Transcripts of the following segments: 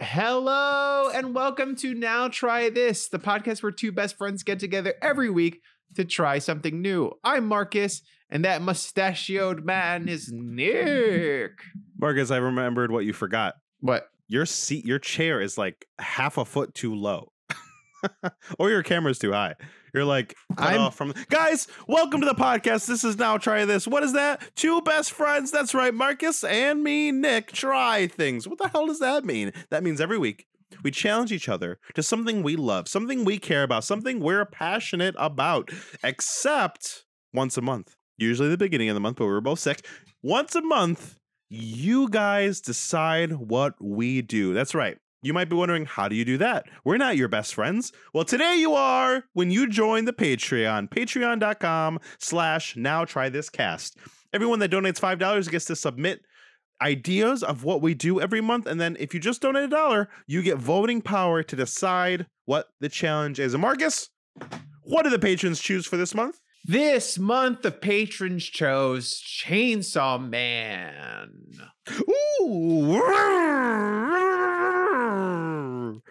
Hello and welcome to Now Try This, the podcast where two best friends get together every week to try something new. I'm Marcus, and that mustachioed man is Nick. Marcus, I remembered what you forgot. What? Your seat, your chair is like half a foot too low, or your camera's too high. You're like cut I'm- off from. Guys, welcome to the podcast. This is now try this. What is that? Two best friends. That's right, Marcus and me, Nick. Try things. What the hell does that mean? That means every week we challenge each other to something we love, something we care about, something we're passionate about. Except once a month, usually the beginning of the month, but we were both sick. Once a month, you guys decide what we do. That's right. You might be wondering, how do you do that? We're not your best friends. Well, today you are when you join the Patreon, patreon.com slash now try this cast. Everyone that donates $5 gets to submit ideas of what we do every month. And then if you just donate a dollar, you get voting power to decide what the challenge is. And Marcus, what do the patrons choose for this month? This month, the patrons chose Chainsaw Man. Ooh.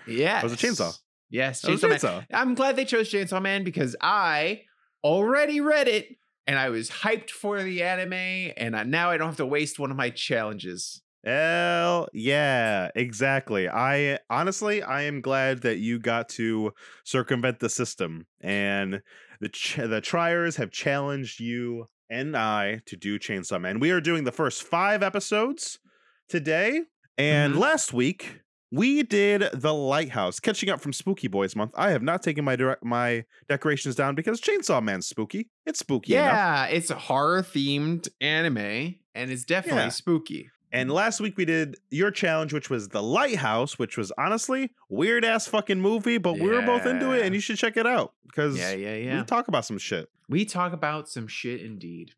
Yes. was a chainsaw. Yes, That a Chainsaw Man. I'm glad they chose Chainsaw Man because I already read it and I was hyped for the anime, and I, now I don't have to waste one of my challenges. Hell yeah, exactly. I honestly, I am glad that you got to circumvent the system, and the ch- the triers have challenged you and I to do Chainsaw Man. We are doing the first five episodes today, and Mhm. last week we did the Lighthouse, catching up from Spooky Boys month. I have not taken my direct my decorations down because Chainsaw Man's spooky. It's spooky enough. Yeah, it's a horror themed anime, and it's definitely Yeah. spooky. And mm-hmm. last week we did your challenge, which was the Lighthouse, which was honestly weird ass fucking movie, but we were both into it, and you should check it out because Yeah, yeah, yeah. we talk about some shit. We talk about some shit indeed.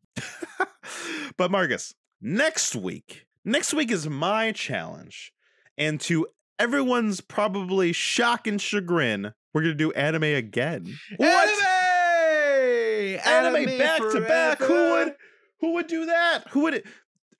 but Marcus, next week, next week is my challenge, and to everyone's probably shock and chagrin, we're gonna do anime again. What? Anime! Anime, back to back. Who would who would do that? Who would it?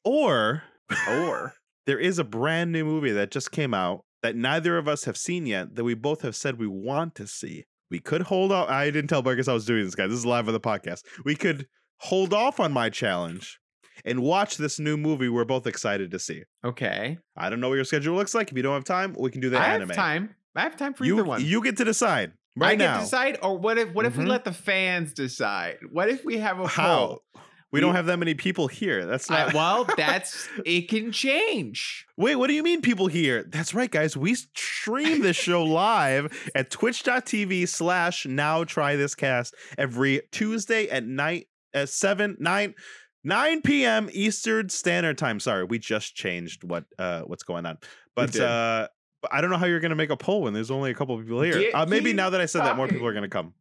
Or Or there is a brand new movie that just came out that neither of us have seen yet that we both have said we want to see. We could hold off. I didn't tell Marcus I was doing this, guys. This is live on the podcast. We could hold off on my challenge and watch this new movie we're both excited to see. okay, I don't know what your schedule looks like. If you don't have time, we can do the anime. I anime. have time. I have time for You, either one. you get to decide right I right get to decide, or what if what if we Mhm. let the fans decide? What if we have a How? poll? We don't have that many people here. That's I- not. well, that's it can change. Wait, what do you mean people here? That's right, guys. We stream this show live at twitch.tv slash now try this cast every Tuesday at night at 7, 9, 9 p.m. Eastern Standard Time. Sorry, we just changed what uh what's going on. But uh I don't know how you're gonna make a poll when there's only a couple people here. Uh, maybe now that I said that, more people are gonna come.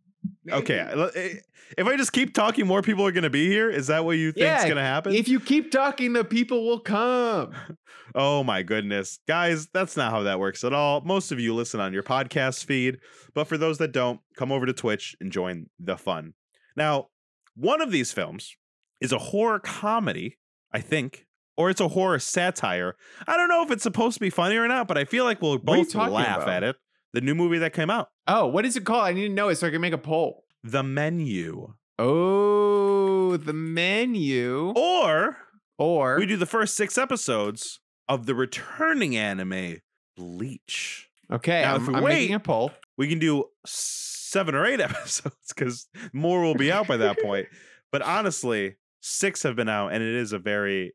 Okay, eh, if I just keep talking, more people are gonna be here. Is that what you think is gonna happen? If you keep talking, the people will come. Oh my goodness. Guys, that's not how that works at all. Most of you listen on your podcast feed, but for those that don't, come over to Twitch and join the fun. Now, one of these films is a horror comedy, I think, or it's a horror satire. I don't know if it's supposed to be funny or not, but I feel like we'll What are you both laugh about? at it. The new movie that came out, Oh, what is it called? I need to know it so I can make a poll. The Menu. Oh, the menu. Or Or we do the first six episodes of the returning anime, Bleach. okay, Now, I'm, if we I'm wait- making a poll. we can do seven or eight episodes because more will be out by that point. But honestly, six have been out, and it is a very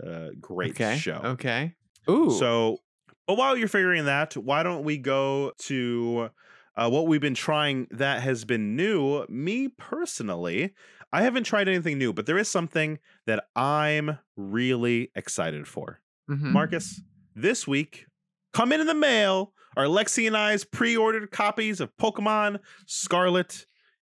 uh, great okay. show. Okay. Ooh. So, but while you're figuring that, why don't we go to uh, what we've been trying that has been new? Me personally, I haven't tried anything new, but there is something that I'm really excited for. Mhm. Marcus, this week, come in in the mail are Lexi and I's pre-ordered copies of Pokemon Scarlet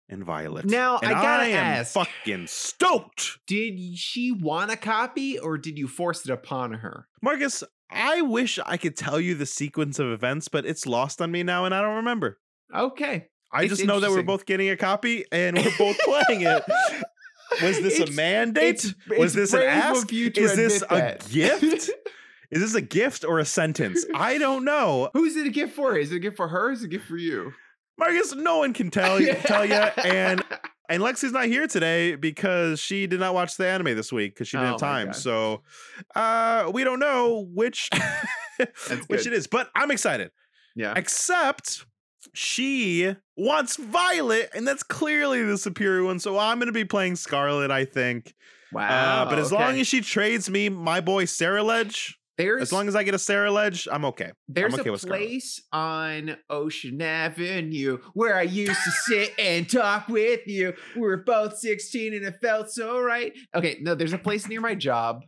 and Violet. Now, And I gotta am ask. fucking stoked. Did she want a copy or did you force it upon her? Marcus, I wish I could tell you the sequence of events, but it's lost on me now, and I don't remember. Okay. I It's just know that we're both getting a copy and we're both playing it. Was this It's- a mandate? It's, Was this an ask? Is this admit a that. gift? Is this a gift or a sentence? I don't know. Who's it a gift for? Is it a gift for her? Is it a gift for you? Marcus, no one can tell you tell you. And and Lexi's not here today because she did not watch the anime this week because she didn't Oh have time. So uh we don't know which which it is, but I'm excited. yeah. Except she wants Violet, and that's clearly the superior one. So I'm gonna be playing Scarlet, I think. Wow. Uh, but as okay. long as she trades me my boy Ceruledge, there's as long as I get a Ceruledge, I'm okay. there's okay a place on Ocean Avenue where I used to sit and talk with you. We were both 16 and it felt so right. Okay, no, there's a place near my job.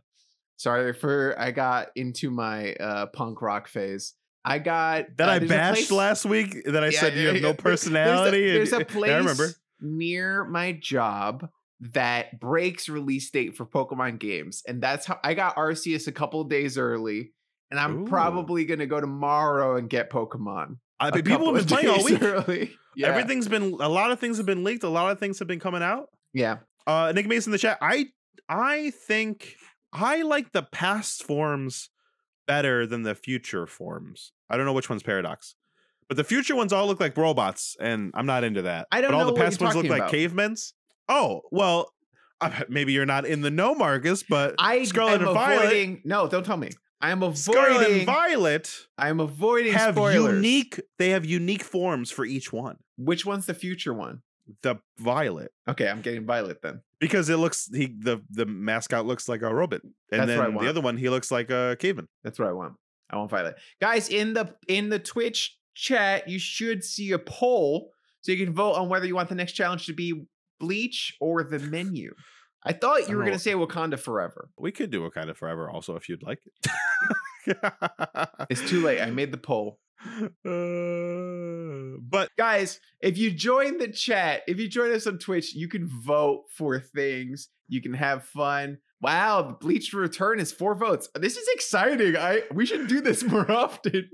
Sorry for I got into my uh punk rock phase. I got That uh, I bashed place- last week that I Yeah, said you yeah, have yeah. no personality. There's a, there's a place I remember. near my job that breaks release date for Pokemon games, and that's how I got Arceus a couple days early, and I'm Ooh. probably gonna go tomorrow and get Pokemon. I mean, people have been playing all week. Early. Yeah. Everything's been a lot of things have been leaked. A lot of things have been coming out. Yeah. Uh, Nick Mason in the chat. I I think I like the past forms better than the future forms. I don't know which one's paradox, but the future ones all look like robots, and I'm not into that. I don't but all know the past ones look talking like cavemen's. Oh well, maybe you're not in the know, Marcus, but I Scarlet am and Violet, avoiding. No, don't tell me. I am avoiding Scarlet and. Violet I'm avoiding have spoilers. unique. They have unique forms for each one. Which one's the future one? The Violet. Okay, I'm getting Violet then. because it looks he the the mascot looks like a robot, and That's then the other one he looks like a caveman. That's what I want. I want Violet. Guys, in the in the Twitch chat, you should see a poll so you can vote on whether you want the next challenge to be Bleach or the menu. I thought you were Oh. gonna say Wakanda Forever. We could do Wakanda Forever also if you'd like. It's too late. I made the poll. Uh, but Guys, if you join the chat, if you join us on Twitch, you can vote for things. You can have fun. Wow, the Bleach return is four votes. This is exciting. I we should do this more often.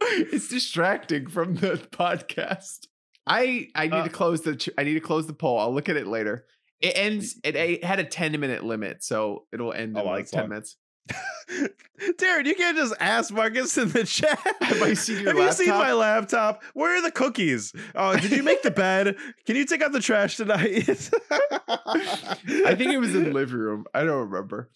it's distracting from the podcast. I I need Uh, to close the I need to close the poll. I'll look at it later. It ends. It, it had a ten minute limit, so it'll end Oh, in like ten long. minutes. Darren, you can't just ask Marcus in the chat. Have I seen your Have you seen my laptop? Where are the cookies? Oh, did you make the bed? Can you take out the trash tonight? I think it was in the living room. I don't remember.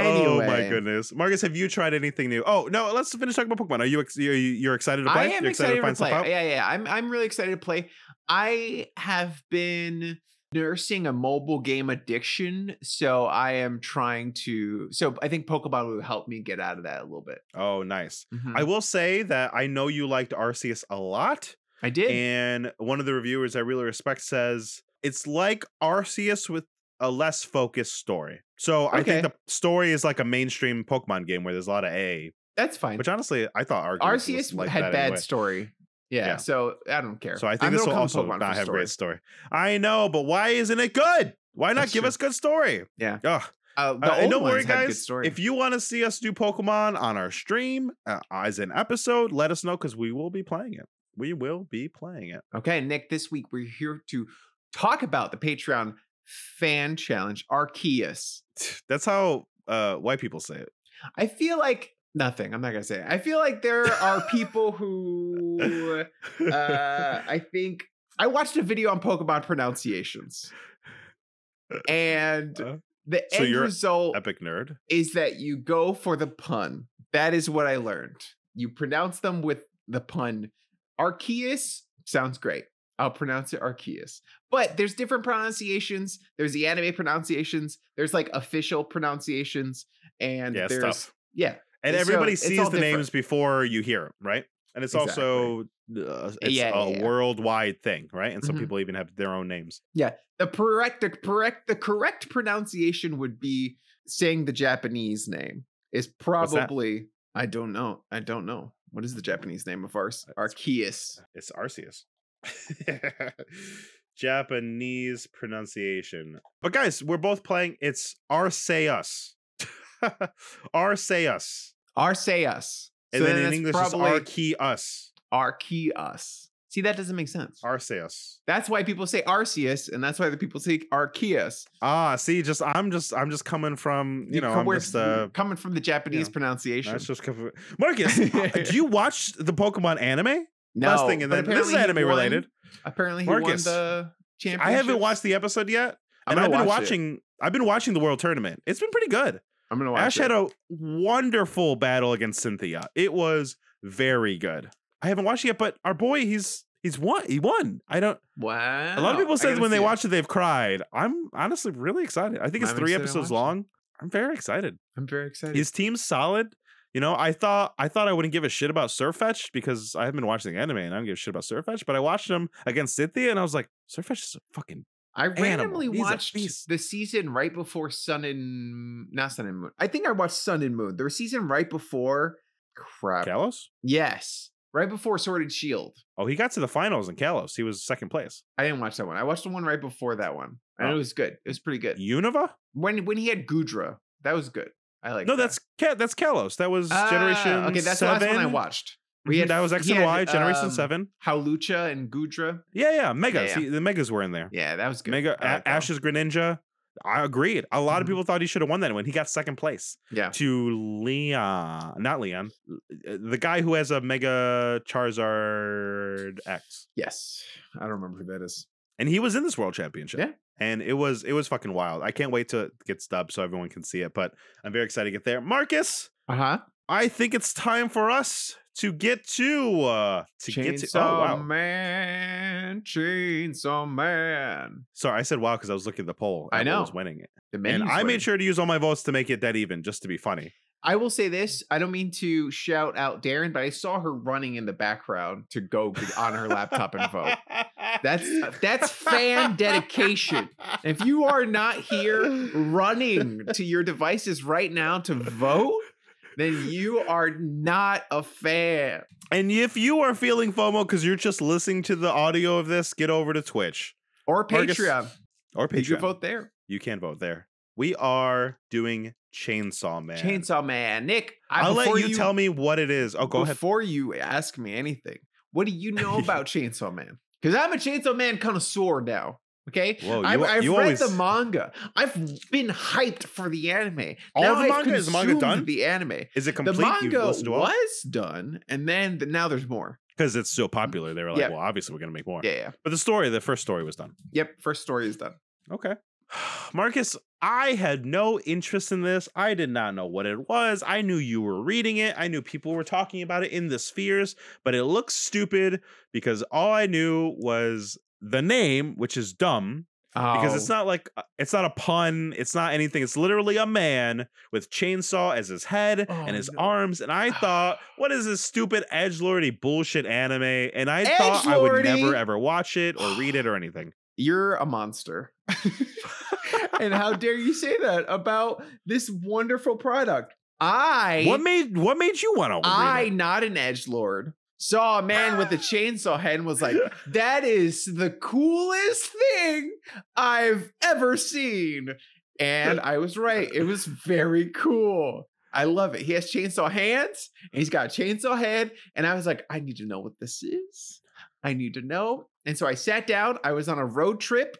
Anyway, Oh my goodness, Marcus, have you tried anything new? Oh no, let's finish talking about Pokemon. Are you you're, you're excited to play? I am You're excited, to find play. out? Yeah, yeah, I'm I'm really excited to play. I have been nursing a mobile game addiction, so I am trying to. So I think Pokemon will help me get out of that a little bit. Oh, nice. Mhm. I will say that I know you liked Arceus a lot, I did. and one of the reviewers I really respect says it's like Arceus with a less focused story. So I think the story is like a mainstream Pokemon game where there's a lot of A. That's fine. Which honestly, I thought Arceus, was Arceus like had bad anyway. story. Yeah, Yeah. so I don't care. So I think I'm this will also Pokemon not have story. great story. I know, but why isn't it good? Why not That's give true. us good story? Yeah. Ugh. Uh, the Uh, and old don't worry, ones had good guys. story. If you want to see us do Pokemon on our stream uh, as an episode, let us know because we will be playing it. We will be playing it. Okay, Nick, this week we're here to talk about the Patreon fan challenge, Arceus. That's how uh, white people say it. I feel like nothing. I'm not gonna say it. I feel like there are people who uh I think I watched a video on Pokemon pronunciations. And Uh, the so end result Epic nerd. is that you go for the pun. That is what I learned. You pronounce them with the pun. Arceus sounds great. I'll pronounce it Arceus. But there's different pronunciations. There's the anime pronunciations. There's like official pronunciations. And Yeah, there's tough. yeah. And so everybody it's sees the different. names before you hear them, right? And it's also uh, it's Yeah, a yeah, yeah. worldwide thing, right? And some Mhm. people even have their own names. The correct the correct the correct pronunciation would be saying the Japanese name. Is probably I don't know. I don't know. What is the Japanese name of ours? Arceus. It's Arceus. Japanese pronunciation. But guys, we're both playing. It's Arceus. Arceus. Arceus. And So then in English probably it's Arceus. Arceus. See, that doesn't make sense. Arceus. That's why people say Arceus, and that's why the people say Arceus. Ah, see, just I'm just I'm just coming from you know come I'm just uh coming from the Japanese know, pronunciation. that's just coming- Marcus. uh, do you watch the Pokemon anime? No, Last thing, and then this is anime won- related. Apparently, he Marcus, won the championship. I haven't watched the episode yet, I'm and I've been watch it. watching. I've been watching the World Tournament. It's been pretty good. I'm gonna watch Ash it. had a wonderful battle against Cynthia. It was very good. I haven't watched it yet, but our boy, he's he's won. He won. I don't. wow. A lot of people said when they it. watch it, they've cried. I'm honestly really excited. I think it's I'm three episodes watch it. long. I'm very excited. I'm very excited. His team's solid. You know, I thought I thought I wouldn't give a shit about Sirfetch'd because I haven't been watching the anime and I don't give a shit about Sirfetch'd, but I watched him against Cynthia and I was like, Sirfetch'd is a fucking I randomly watched the season right before Sun and not Sun and Moon. I think I watched Sun and Moon. There was season right before. Crap. Kalos. Yes, right before Sword and Shield. Oh, he got to the finals in Kalos. He was second place. I didn't watch that one. I watched the one right before that one, and Oh. it was good. It was pretty good. Unova? When when he had Goodra, that was good. I like. No, that's Ka- that's Kalos. That was Ah, Generation Okay, that's Seven. the last one I watched. We Mhm, had that was X and had, Y. Generation um, Seven. Hawlucha and Goodra. Yeah, yeah. Megas. yeah. He- the Megas were in there. Yeah, that was good. Mega like that. Ash's Greninja. I agreed. A lot of Mhm. people thought he should have won that when he got second place Yeah. to Leon, not Leon, uh, the guy who has a Mega Charizard X, Yes. I don't remember who that is. and he was in this World Championship. Yeah. And it was it was fucking wild. I can't wait to get stubbed so everyone can see it. But I'm very excited to get there. Marcus, Uh huh. I think it's time for us to get to uh to get to. Oh Chainsaw wow! Man, Chainsaw Man. Sorry, I said wow because I was looking at the poll. I know what was winning it, and I made sure to use all my votes to make it dead even, just to be funny. I will say this. I don't mean to shout out Darren, but I saw her running in the background to go on her laptop and vote. That's that's fan dedication. If you are not here running to your devices right now to vote, then you are not a fan. And if you are feeling FOMO because you're just listening to the audio of this, get over to Twitch Or Patreon. or Patreon. You can vote there. You can vote there. We are doing Chainsaw Man. Chainsaw Man. Nick, I, I'll let before you, tell me what it is. Oh, go ahead. Before you ask me anything, what do you know about Chainsaw Man? Because I'm a Chainsaw Man connoisseur now. Okay, Whoa, I've, you- I've you read always- the manga. I've been hyped for the anime. All now the I've manga? Is the manga done? The anime. Is it complete? You've manga was done, and then the, now there's more. Because it's so popular. They were like, Yeah. well, obviously we're to make more. Yeah, yeah. But the story, the first story was done. Yep. First story is done. Okay. Marcus, I had no interest in this. I did not know what it was. I knew you were reading it. I knew people were talking about it in the spheres, but it looks stupid because all I knew was the name, which is dumb because it's Oh, not like uh, it's not a pun. It's not anything. It's literally a man with chainsaw as his head and his Oh, no. arms. And I thought, what is this stupid edge lordy bullshit anime? And I thought I would never ever watch it or read it or anything. You're a monster. and how dare you say that about this wonderful product? I What made what made you want to I, not an edge lord, saw a man with a chainsaw head and was like, "That is the coolest thing I've ever seen." And I was right. It was very cool. I love it. He has chainsaw hands and he's got a chainsaw head. And I was like, I need to know what this is. I need to know. And so I sat down. I was on a road trip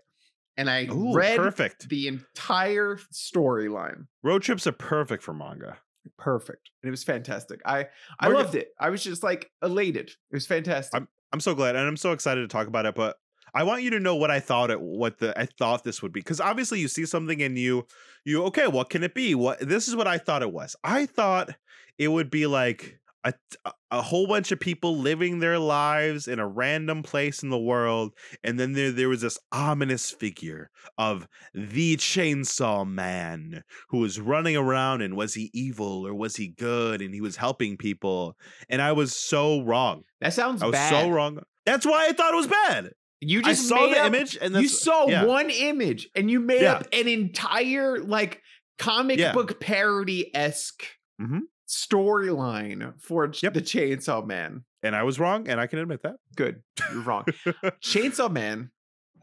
and I Ooh, read perfect. the entire storyline. Road trips are perfect for manga. Perfect. And it was fantastic. I I loved it. I was just like elated. It was fantastic. I'm so glad, and I'm so excited to talk about it. But I want you to know what I thought it, what the I thought this would be, because obviously you see something and you, you okay, what can it be? What this is what I thought it was. I thought it would be like a a whole bunch of people living their lives in a random place in the world, and then there there was this ominous figure of the Chainsaw Man who was running around, and was he evil or was he good? And he was helping people, and I was so wrong. that sounds I was bad. so wrong. That's why I thought it was bad. You I just saw made the up- image and then you saw yeah. one image and you made Yeah. up an entire like comic Yeah. book parody esque Mhm. Storyline for Yep. the Chainsaw Man. and I was wrong, and I can admit that. Good, you're wrong. Chainsaw Man.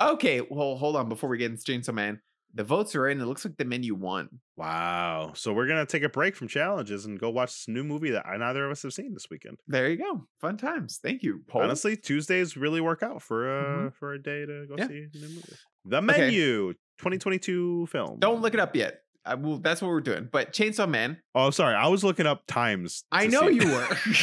Okay, well, hold on before we get into Chainsaw Man. The votes are in. It looks like the menu won. Wow. So we're gonna take a break from challenges and go watch this new movie that neither of us have seen this weekend. There you go. Fun times. Thank you. Paul. Honestly, Tuesdays really work out for uh Mhm. for a day to go Yeah. see a new movie. The menu, 2022 film. don't look it up yet. I will, that's what we're doing. But Chainsaw Man, Oh, sorry. I was looking up times. I know see- you were.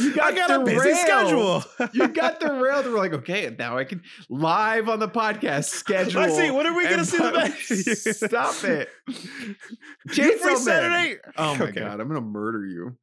you I got a busy schedule. you got derailed. We're like, okay, now I can live on the podcast schedule. I see. What are we gonna see the menu? Stop it. Chainsaw Man. Saturday. Oh my Okay. god, I'm gonna murder you.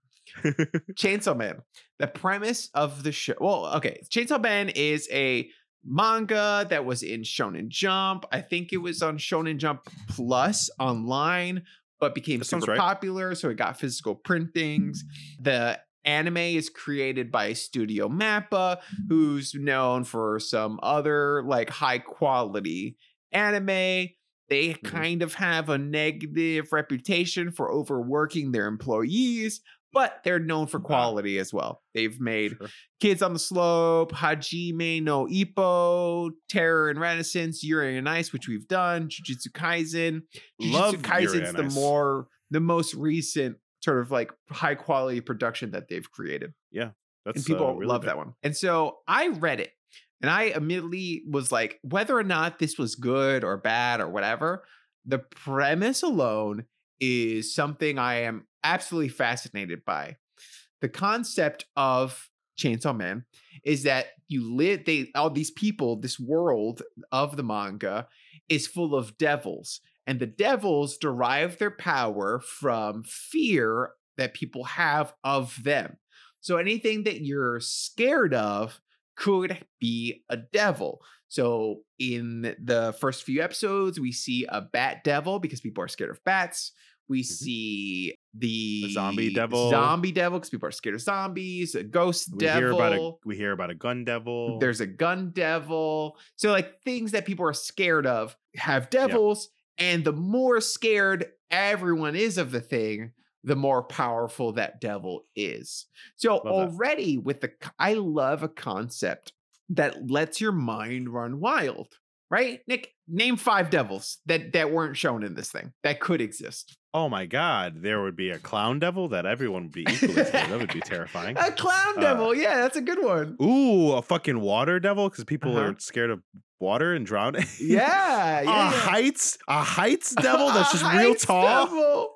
Chainsaw Man. The premise of the show. Well, okay. Chainsaw Man is a manga that was in Shonen Jump. I think it was on Shonen Jump Plus online, but became That super right. popular. So it got physical printings. The anime is created by Studio Mappa, who's known for some other like high quality anime. They Mhm. kind of have a negative reputation for overworking their employees, but they're known for quality as well. They've made Sure. Kids on the Slope, Hajime no Ippo, Terror in Resonance, Yuri on Ice, which we've done, Jujutsu Kaisen. Jujutsu Love Kaisen's the more the most recent sort of like high quality production that they've created Yeah. That's and people uh, really love that one. And so I read it and I immediately was like, whether or not this was good or bad or whatever, the premise alone is something I am absolutely fascinated by. The concept of Chainsaw Man is that you live, they, all these people, this world of the manga is full of devils. And the devils derive their power from fear that people have of them. So anything that you're scared of could be a devil. So in the first few episodes, we see a bat devil because people are scared of bats. We mm-hmm. see the zombie devil. zombie devil because people are scared of zombies. A ghost We devil. hear about a we hear about a gun devil. There's a gun devil. So like things that people are scared of have devils, and the more scared everyone is of the thing, the more powerful that devil is. So that. already with the I love a concept that lets your mind run wild. Right? Nick, name five devils that that weren't shown in this thing that could exist. oh my god, there would be a clown devil that everyone would be equally scared. That would be terrifying. A clown Uh, devil. yeah, that's a good one. Ooh, a fucking water devil because people Uh-huh. are scared of water and drowning. Yeah, yeah. a yeah. heights, a heights devil that's just real tall. devil.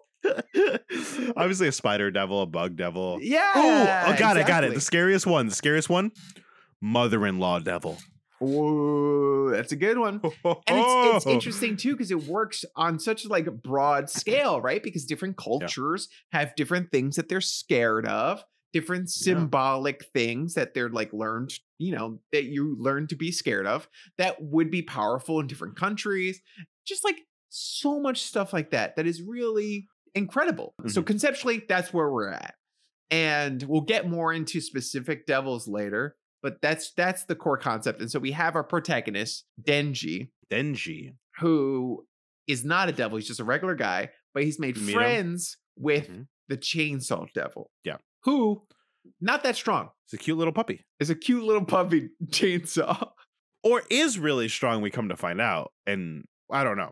Obviously, a spider devil, a bug devil. Yeah. Ooh, oh, got it, got it. The scariest one, the scariest one, mother-in-law devil. Ooh, that's a good one. And it's, it's interesting too because it works on such like a broad scale, right? Because different cultures have different things that they're scared of, different Yeah. symbolic things that they're like learned, you know, that you learn to be scared of that would be powerful in different countries. Just like so much stuff like that that is really incredible. So Mhm. conceptually, that's where we're at. And we'll get more into specific devils later, but that's that's the core concept. And so we have our protagonist, Denji, Denji. who is not a devil, he's just a regular guy, but he's made You meet him? friends with Mhm. the chainsaw devil. Yeah. Who not that strong. It's a cute little puppy. It's a cute little puppy chainsaw. Or is really strong, we come to find out. And I don't know.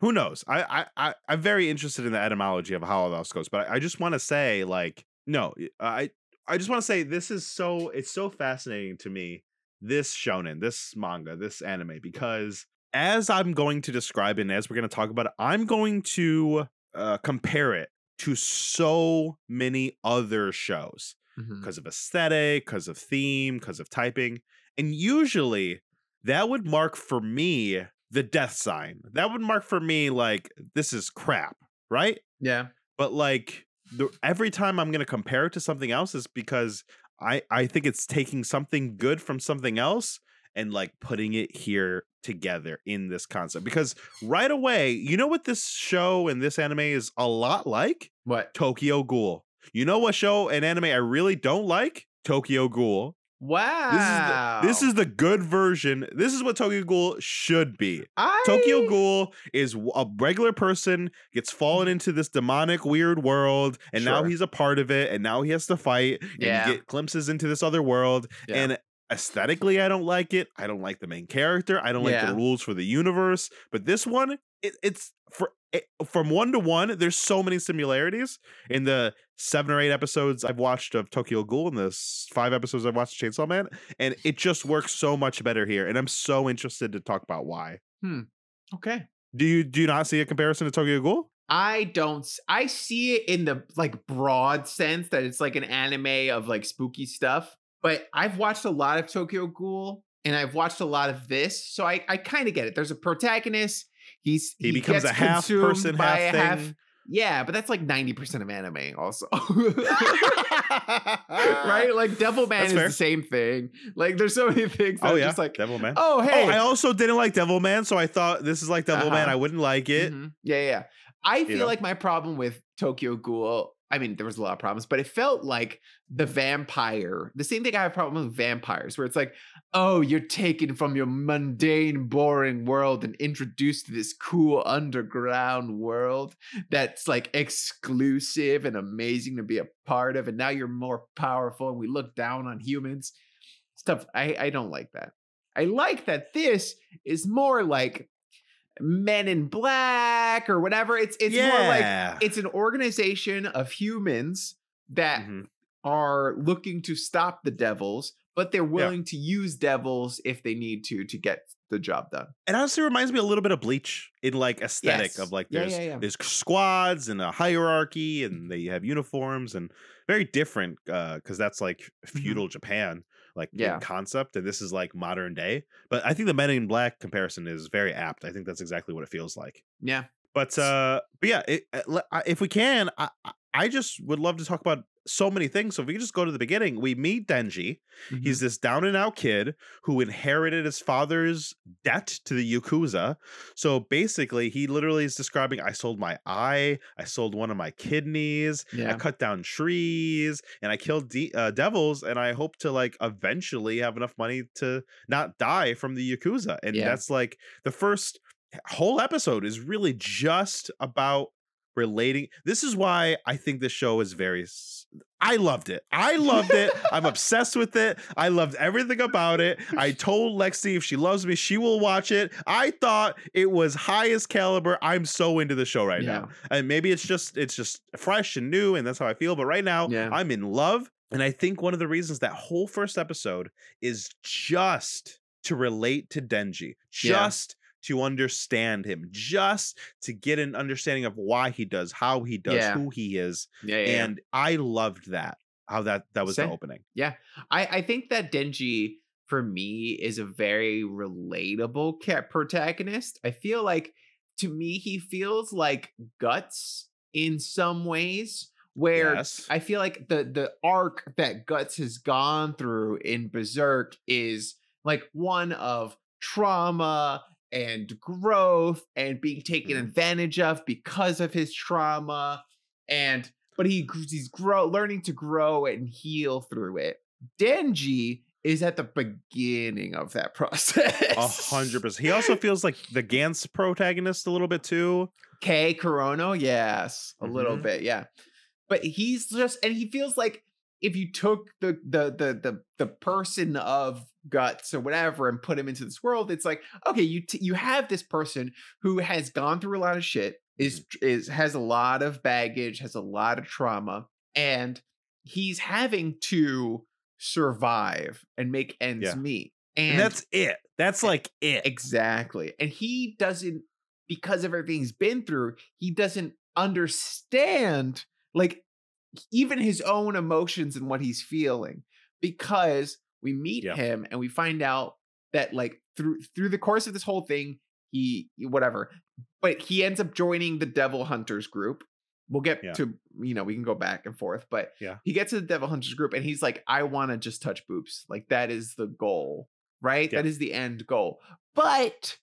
Who knows? I, I, I I'm very interested in the etymology of how all this goes, but I, I just want to say, like, no, I I just want to say this is so it's so fascinating to me, this shonen, this manga, this anime, because as I'm going to describe it and as we're going to talk about it, I'm going to uh, compare it to so many other shows because of aesthetic, because of theme, because of typing. And usually that would mark for me the death sign. That would mark for me like this is crap, right? Yeah. But like the, every time I'm going to compare it to something else is because I I think it's taking something good from something else and like putting it here together in this concept because right away, you know what this show and this anime is a lot like? What? Tokyo Ghoul. You know what show and anime I really don't like? Tokyo Ghoul. Wow. This is the good version. This is what Tokyo Ghoul should be. I... Tokyo Ghoul is a regular person, gets fallen mm-hmm. into this demonic, weird world, and now he's a part of it, and now he has to fight, and Yeah. you get glimpses into this other world. Yeah. And aesthetically I don't like it. I don't like the main character. I don't like Yeah. the rules for the universe. But this one, it, it's for it, from one to one. There's so many similarities in the seven or eight episodes I've watched of Tokyo Ghoul and the five episodes I've watched of Chainsaw Man, and it just works so much better here. And I'm so interested to talk about why. Hmm, okay. Do you do you not see a comparison to Tokyo Ghoul? I don't. I see it in the like broad sense that it's like an anime of like spooky stuff. But I've watched a lot of Tokyo Ghoul and I've watched a lot of this, so I I kind of get it. There's a protagonist. He's He, becomes a half person, half thing. Yeah, but that's like ninety percent of anime, also. right? Like Devilman That's is fair. the same thing. Like there's so many things that Oh yeah, just like, Devil Man. oh hey, Oh, I also didn't like Devil Man, so I thought this is like Devil Man. Uh-huh. I wouldn't like it. Mhm. Yeah, yeah. I feel know? like my problem with Tokyo Ghoul, I mean, there was a lot of problems, but it felt like the vampire, the same thing I have a problem with vampires, where it's like, oh, you're taken from your mundane, boring world and introduced to this cool underground world that's like exclusive and amazing to be a part of. And now you're more powerful and we look down on humans. Stuff. I, I don't like that. I like that this is more like Men in Black or whatever. It's it's more like it's an organization of humans that Mhm. are looking to stop the devils, but they're willing to use devils if they need to to get the job done. It honestly reminds me a little bit of Bleach in like aesthetic Yes. of like there's yeah, yeah. there's squads and a hierarchy and mm-hmm. they have uniforms and very different uh, because that's like mm-hmm. feudal Japan like in. Yeah. concept and this is like modern day. But I think the Men in Black comparison is very apt. I think that's exactly what it feels like. Yeah. But uh, but yeah, it, uh, if we can, I I- just would love to talk about so many things. So if we just go to the beginning, we meet Denji. Mm-hmm. He's this down and out kid who inherited his father's debt to the Yakuza. So basically, he literally is describing I sold my eye, I sold one of my kidneys, I cut down trees, and I killed de- uh, devils. And I hope to like eventually have enough money to not die from the Yakuza. And Yeah. that's like the first whole episode is really just about relating this is why i think this show is very I loved it. I loved it. I'm obsessed with it. I loved everything about it. I told lexi if she loves me she will watch it. I thought it was highest caliber. I'm so into the show right Yeah. now and maybe it's just it's just fresh and new and that's how i feel but right now Yeah. i'm in love. And i think one of the reasons that whole first episode is just to relate to denji Yeah. To understand him just to get an understanding of why he does how he does Yeah. who he is Yeah, yeah, yeah. and i loved that how that that was Same. the opening Yeah, I, I think that Denji for me is a very relatable ca- protagonist. I feel like to me he feels like guts in some ways where yes I feel like the the arc that Guts has gone through in Berserk is like one of trauma and growth and being taken Mhm. advantage of because of his trauma and but he he's grow learning to grow and heal through it. Denji is at the beginning of that process. a hundred percent he also feels like the gantz protagonist a little bit too Kei Kurono, yes, a little Mhm. bit, yeah. But he's just, and he feels like if you took the the the the the person of guts or whatever and put him into this world, it's like okay, you t- you have this person who has gone through a lot of shit, is mm-hmm. is has a lot of baggage, has a lot of trauma, and he's having to survive and make ends Yeah. meet. and, that's it that's like it Exactly. And he doesn't, because of everything he's been through, he doesn't understand, like, even his own emotions and what he's feeling. Because we meet Yeah. him and we find out that, like, through through the course of this whole thing, he whatever, but he ends up joining the Devil Hunters group. We'll get Yeah. to, you know, we can go back and forth, but Yeah. he gets to the Devil Hunters group and he's like, I want to just touch boobs. Like, that is the goal, right? Yeah. That is the end goal. But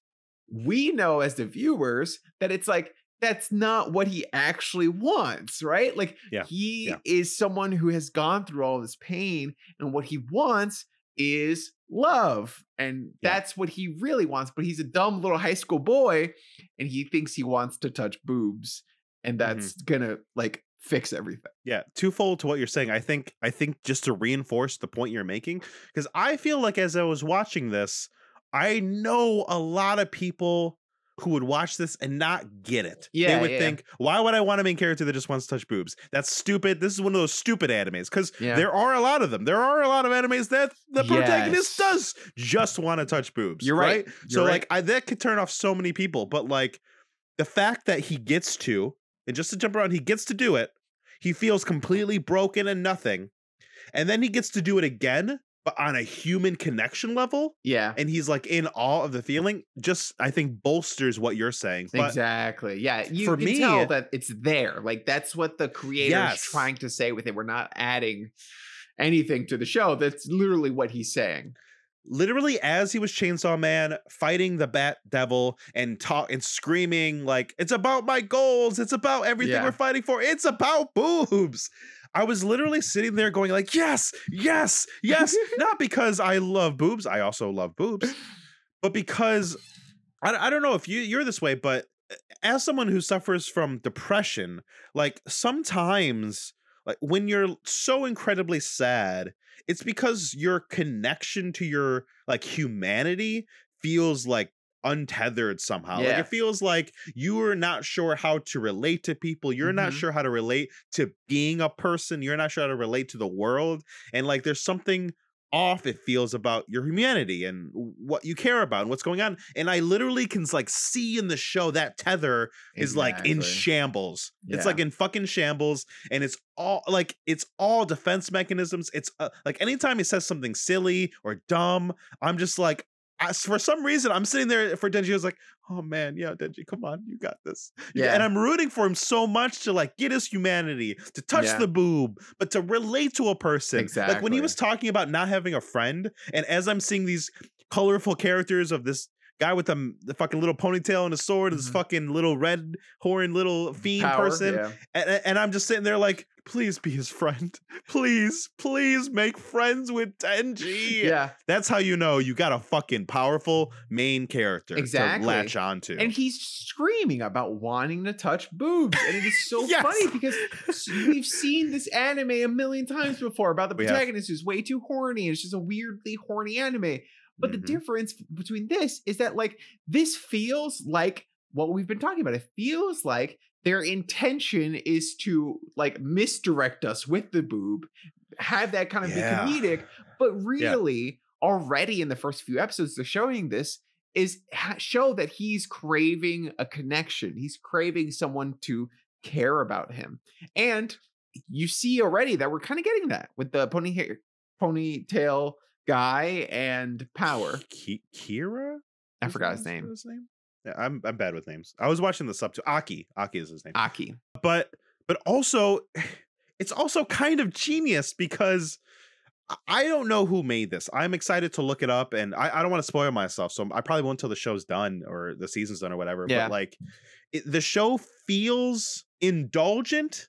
we know as the viewers that it's like that's not what he actually wants, right? Like Yeah, he yeah. is someone who has gone through all this pain and what he wants is love. And Yeah. that's what he really wants, but he's a dumb little high school boy and he thinks he wants to touch boobs and Mm-hmm. that's going to like fix everything. Yeah, twofold to what you're saying. I think I think just to reinforce the point you're making because I feel like as I was watching this, I know a lot of people who would watch this and not get it. Yeah, they would yeah. think, "Why would I want a main character that just wants to touch boobs? That's stupid. This is one of those stupid animes because Yeah. there are a lot of them. There are a lot of animes that the protagonist Yes. does just want to touch boobs. You're right. So You're like I, that could turn off so many people, but like the fact that he gets to, and just to jump around, he gets to do it. He feels completely broken and nothing. And then he gets to do it again, but on a human connection level. Yeah. And he's like in awe of the feeling. Just I think bolsters what you're saying. But exactly. Yeah. You for can me- tell that it's there. Like that's what the creator Yes. is trying to say with it. We're not adding anything to the show. That's literally what he's saying. literally as he was Chainsaw Man fighting the Bat Devil and talk and screaming like it's about my goals, it's about everything Yeah. we're fighting for, it's about boobs. I was literally sitting there going like yes, yes, yes, not because I love boobs, I also love boobs, but because I, I don't know if you you're this way, but eh, as someone who suffers from depression, like sometimes like when you're so incredibly sad it's because your connection to your like humanity feels like untethered somehow like it feels like you are not sure how to relate to people you're not Mhm. sure how to relate to being a person you're not sure how to relate to the world and like there's something off it feels about your humanity and what you care about and what's going on and i literally can like see in the show that tether is like in Exactly. shambles. It's like in fucking shambles, and it's all like it's all defense mechanisms. It's uh, like anytime he says something silly or dumb, I'm just like, I, for some reason, I'm sitting there for Denji. I was like, oh man, yeah, Denji, come on, you got this. Yeah. and I'm rooting for him so much to like get his humanity, to touch Yeah. the boob, but to relate to a person. Exactly. Like when he was talking about not having a friend, and as I'm seeing these colorful characters of this guy with the, the fucking little ponytail and a sword, and this mm-hmm. fucking little red horn little fiend Power, person, yeah. and, and I'm just sitting there like, please be his friend, please, please make friends with Denji. Yeah. That's how you know you got a fucking powerful main character Exactly. to latch onto. And he's screaming about wanting to touch boobs. And it is so Yes. funny because we've seen this anime a million times before about the protagonist who's way too horny. It's just a weirdly horny anime. But Mhm. the difference between this is that, like, this feels like what we've been talking about. It feels like their intention is to, like, misdirect us with the boob, have that kind of Yeah. be comedic. But really, already in the first few episodes, they're showing this is ha- show that he's craving a connection. He's craving someone to care about him. And you see already that we're kind of getting that with the pony hair, ponytail guy and power. Ki- Kira? I forgot his name. His name? Yeah, I'm I'm bad with names. I was watching the sub to Aki. Aki is his name. Aki. but but also it's also kind of genius because I- don't know who made this. I'm excited to look it up, and I, I don't want to spoil myself, so I probably won't until the show's done or the season's done or whatever. Yeah. But like, it, the show feels indulgent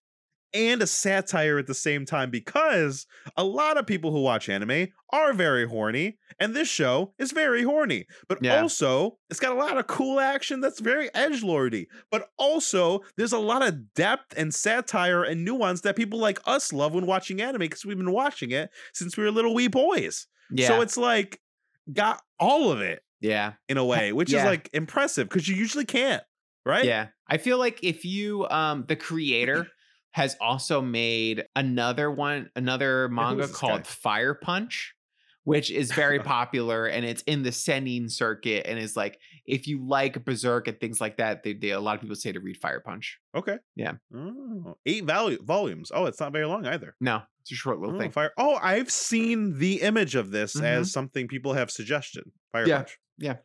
and a satire at the same time because a lot of people who watch anime are very horny, and this show is very horny. But Yeah. also, it's got a lot of cool action that's very edge lordy. But also, there's a lot of depth and satire and nuance that people like us love when watching anime because we've been watching it since we were little wee boys. Yeah. So it's like got all of it yeah. in a way, which yeah. is like impressive because you usually can't, right? Yeah. I feel like if you um the creator has also made another one another manga called guy? Fire Punch which is very popular and it's in the Seinen circuit and is like if you like Berserk and things like that they, they a lot of people say to read Fire Punch. Okay. Yeah. Oh, eight volu- volumes. Oh, it's not very long either. No, it's a short little Oh, thing. fire. Oh, I've seen the image of this Mhm. as something people have suggested. Fire Yeah. Punch. Yeah.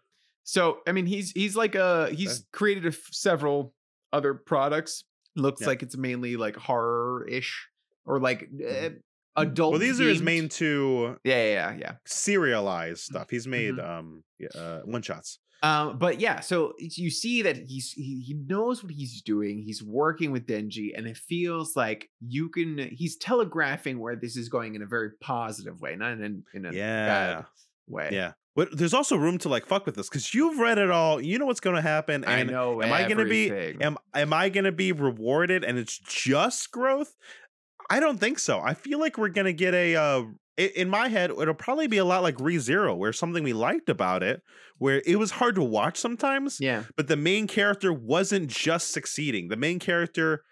So I mean, he's he's like a he's Okay. created a f- several other products. Looks Yeah. like it's mainly like horror ish or like uh, adult. Well, these are his main two Yeah, yeah, yeah, yeah. serialized stuff. He's made Mhm. um yeah, uh, one shots. Um, but yeah, so you see that he's he, he knows what he's doing. He's working with Denji, and it feels like you can. He's telegraphing where this is going in a very positive way, not in a, in a Yeah. bad way. Yeah. But there's also room to like fuck with this because you've read it all. You know what's going to happen. I And know. am I gonna be- am am I going to be rewarded and it's just growth? I don't think so. I feel like we're going to get a uh in my head it'll probably be a lot like ReZero where something we liked about it where it was hard to watch sometimes yeah. but the main character wasn't just succeeding. The main character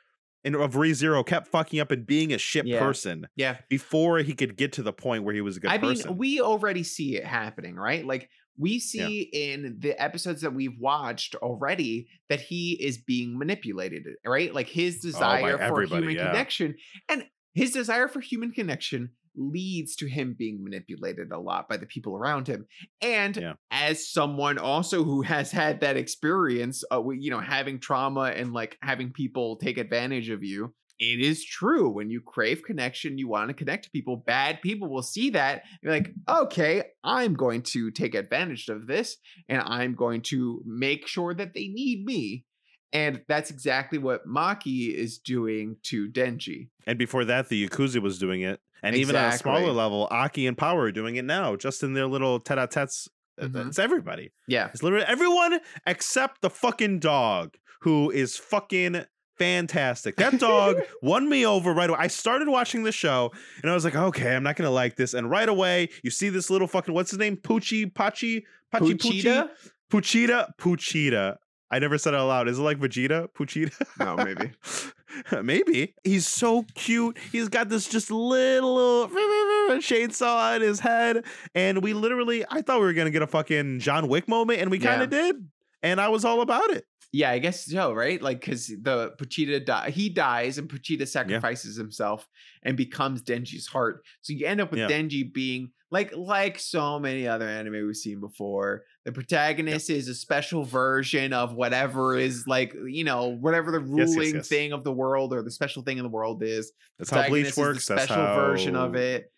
in of ReZero kept fucking up and being a shit Yeah. person Yeah. before he could get to the point where he was a good I person. mean, we already see it happening, right? Like we see in the episodes that we've watched already that he is being manipulated, right? Like his oh, desire for Oh, everybody, human yeah. connection and his desire for human connection leads to him being manipulated a lot by the people around him. And Yeah. as someone also who has had that experience, uh, you know, having trauma and like having people take advantage of you, it is true. When you crave connection, you want to connect to people. Bad people will see that. You're like, okay, I'm going to take advantage of this and I'm going to make sure that they need me. And that's exactly what Maki is doing to Denji. and before that, the Yakuza was doing it. And even on a smaller level, Aki and Power are doing it now, just in their little tete-a-tetes. Uh, Mhm. It's everybody. Yeah. It's literally everyone except the fucking dog, who is fucking fantastic. That dog won me over right away. I started watching the show and I was like, okay, I'm not gonna like this. And right away, you see this little fucking what's his name? Poochie, Pachi, Pachi, Poochie, Puchita? Puchita, Puchita. I never said it out loud. Is it like Vegeta? Puchita? No, maybe. Maybe. He's so cute. He's got this just little chainsaw on his head. And we literally, I thought we were going to get a fucking John Wick moment, and we kind Yeah. of did. And I was all about it. Yeah, I guess so, right? Like, because the Puchita die, he dies, and Puchita sacrifices himself and becomes Denji's heart. So you end up with Yeah. Denji being like, like so many other anime we've seen before. The protagonist is a special version of whatever is like, you know, whatever the Yes, yes, ruling yes. thing of the world or the special thing in the world is. That's how Bleach Protagonist is the works. That's special how... version of it.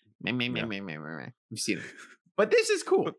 Yeah. We've seen it, but this is cool,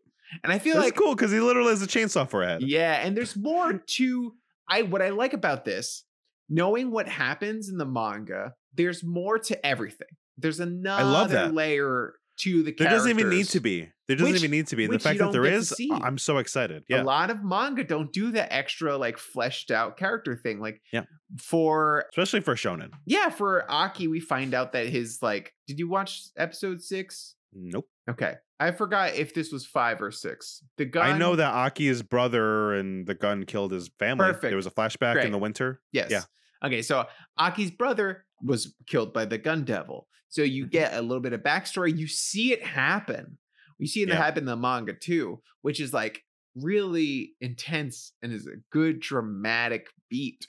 and I feel It's like cool because he literally has a chainsaw for a head. yeah, and there's more to I what I like about this, knowing what happens in the manga, there's more to everything. There's another layer to the There doesn't even need to be. There doesn't Which- even need to be. And the fact that there is. I'm so excited. Yeah. A lot of manga don't do that extra like fleshed out character thing. Like Yeah. for Especially for Shonen. yeah, for Aki, we find out that his like did you watch episode six? Nope. Okay. I forgot if this was five or six. The gun I know that Aki's brother and the gun killed his family. Perfect. There was a flashback Great. in the winter. Yes. Yeah. Okay, so Aki's brother was killed by the gun devil. So you Mhm. get a little bit of backstory. You see it happen. You see it Yeah. happen in the manga too, which is like really intense and is a good dramatic beat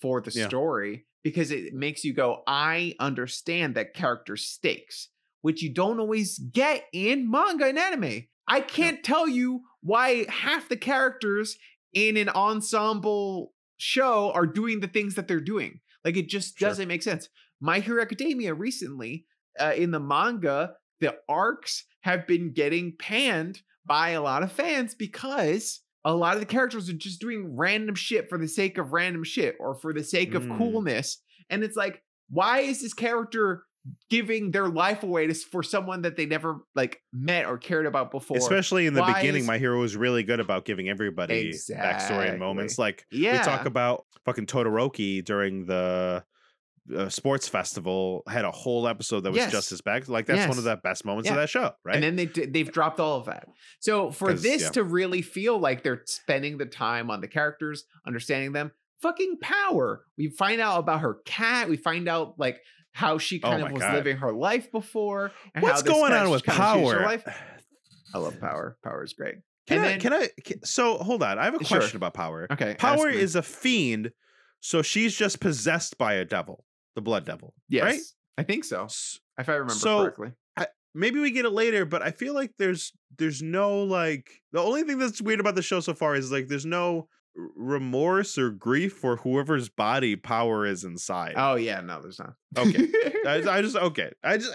for the Yeah. story because it makes you go, I understand that character stakes, which you don't always get in manga and anime. I can't tell you why half the characters in an ensemble show are doing the things that they're doing. Like it just Sure. doesn't make sense. My Hero Academia recently, uh, in the manga, the arcs have been getting panned by a lot of fans because a lot of the characters are just doing random shit for the sake of random shit or for the sake of Mm. coolness. And it's like, why is this character giving their life away to, for someone that they never like met or cared about before? Especially in the Why beginning, is- my hero was really good about giving everybody backstory and moments. Like yeah, we talk about fucking Todoroki during the uh, sports festival had a whole episode that was Yes. just as bad. Like that's one of the best moments of that show, right? And then they they've dropped all of that. So for this yeah. to really feel like they're spending the time on the characters, understanding them, fucking power. We find out about her cat. We find out like how she Oh kind my of was God. living her life before. And What's going on with kinda changed her power? life. I love power. Power is great. Can and I? then- can I? ca- So hold on, I have a Sure. question about power. Okay. Power is a fiend, so she's just possessed by a devil, the blood devil. yes, right? I think so. If I remember So, correctly. maybe we get it later but i feel like there's there's no like the only thing that's weird about the show so far is like there's no remorse or grief for whoever's body power is inside Oh yeah, no, there's not. Okay. I, I just okay i just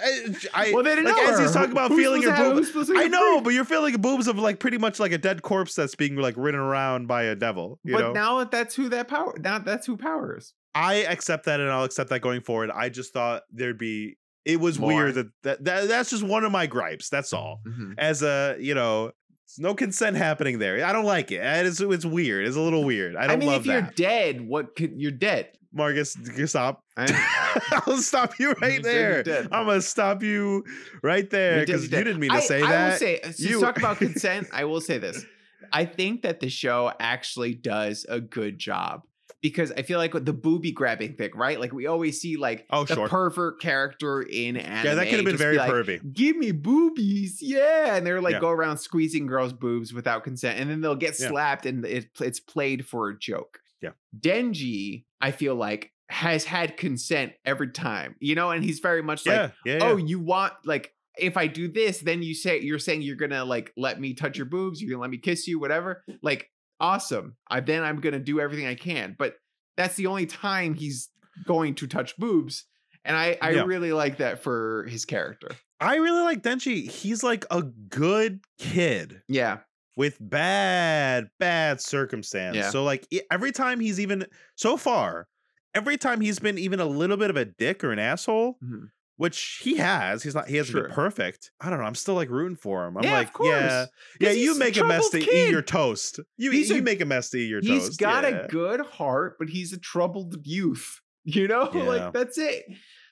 i, I well, they didn't like, know as he's talking about who's feeling your to have- boob who's supposed to i know free? but you're feeling boobs of like pretty much like a dead corpse that's being like ridden around by a devil you But know now that's who that power. Now that's who power is. I accept that and I'll accept that going forward. I just thought there'd be it was More. weird that, that that that's just one of my gripes. That's all. Mhm. As a you know, no consent happening there. I don't like it. It's it's weird. It's a little weird. I I, don't I mean, love if you're that. dead, what could you're dead? Marcus, stop. I- I'll stop you right you're there. dead. I'm gonna stop you right there because you didn't mean to I, say I that. will say, to You- talk about consent, I will say this. I think that the show actually does a good job because I feel like with the booby grabbing thing, right? Like we always see like Oh, the sure. pervert character in anime. yeah, that could have been very be like, pervy. Give me boobies, yeah, and they're like Yeah. go around squeezing girls' boobs without consent, and then they'll get Yeah. slapped, and it, it's played for a joke. Yeah. Denji, I feel like has had consent every time, you know, and he's very much like, yeah. oh you want like if i do this then you say you're saying you're gonna like let me touch your boobs you're gonna let me kiss you whatever like awesome i then i'm gonna do everything i can but that's the only time he's going to touch boobs and i i Yeah. really like that for his character I really like Denji. He's like a good kid yeah with bad, bad circumstance. Yeah. So like every time he's even so far, every time he's been even a little bit of a dick or an asshole, Mhm. Which he has. He's not. He hasn't Sure. been perfect. I don't know. I'm still like rooting for him. I'm Yeah, like, yeah, yeah. You make a mess to troubled eat your toast. You He's you a- make a mess to eat your He's toast. He's got yeah. a good heart but he's a troubled youth you know Yeah. like that's it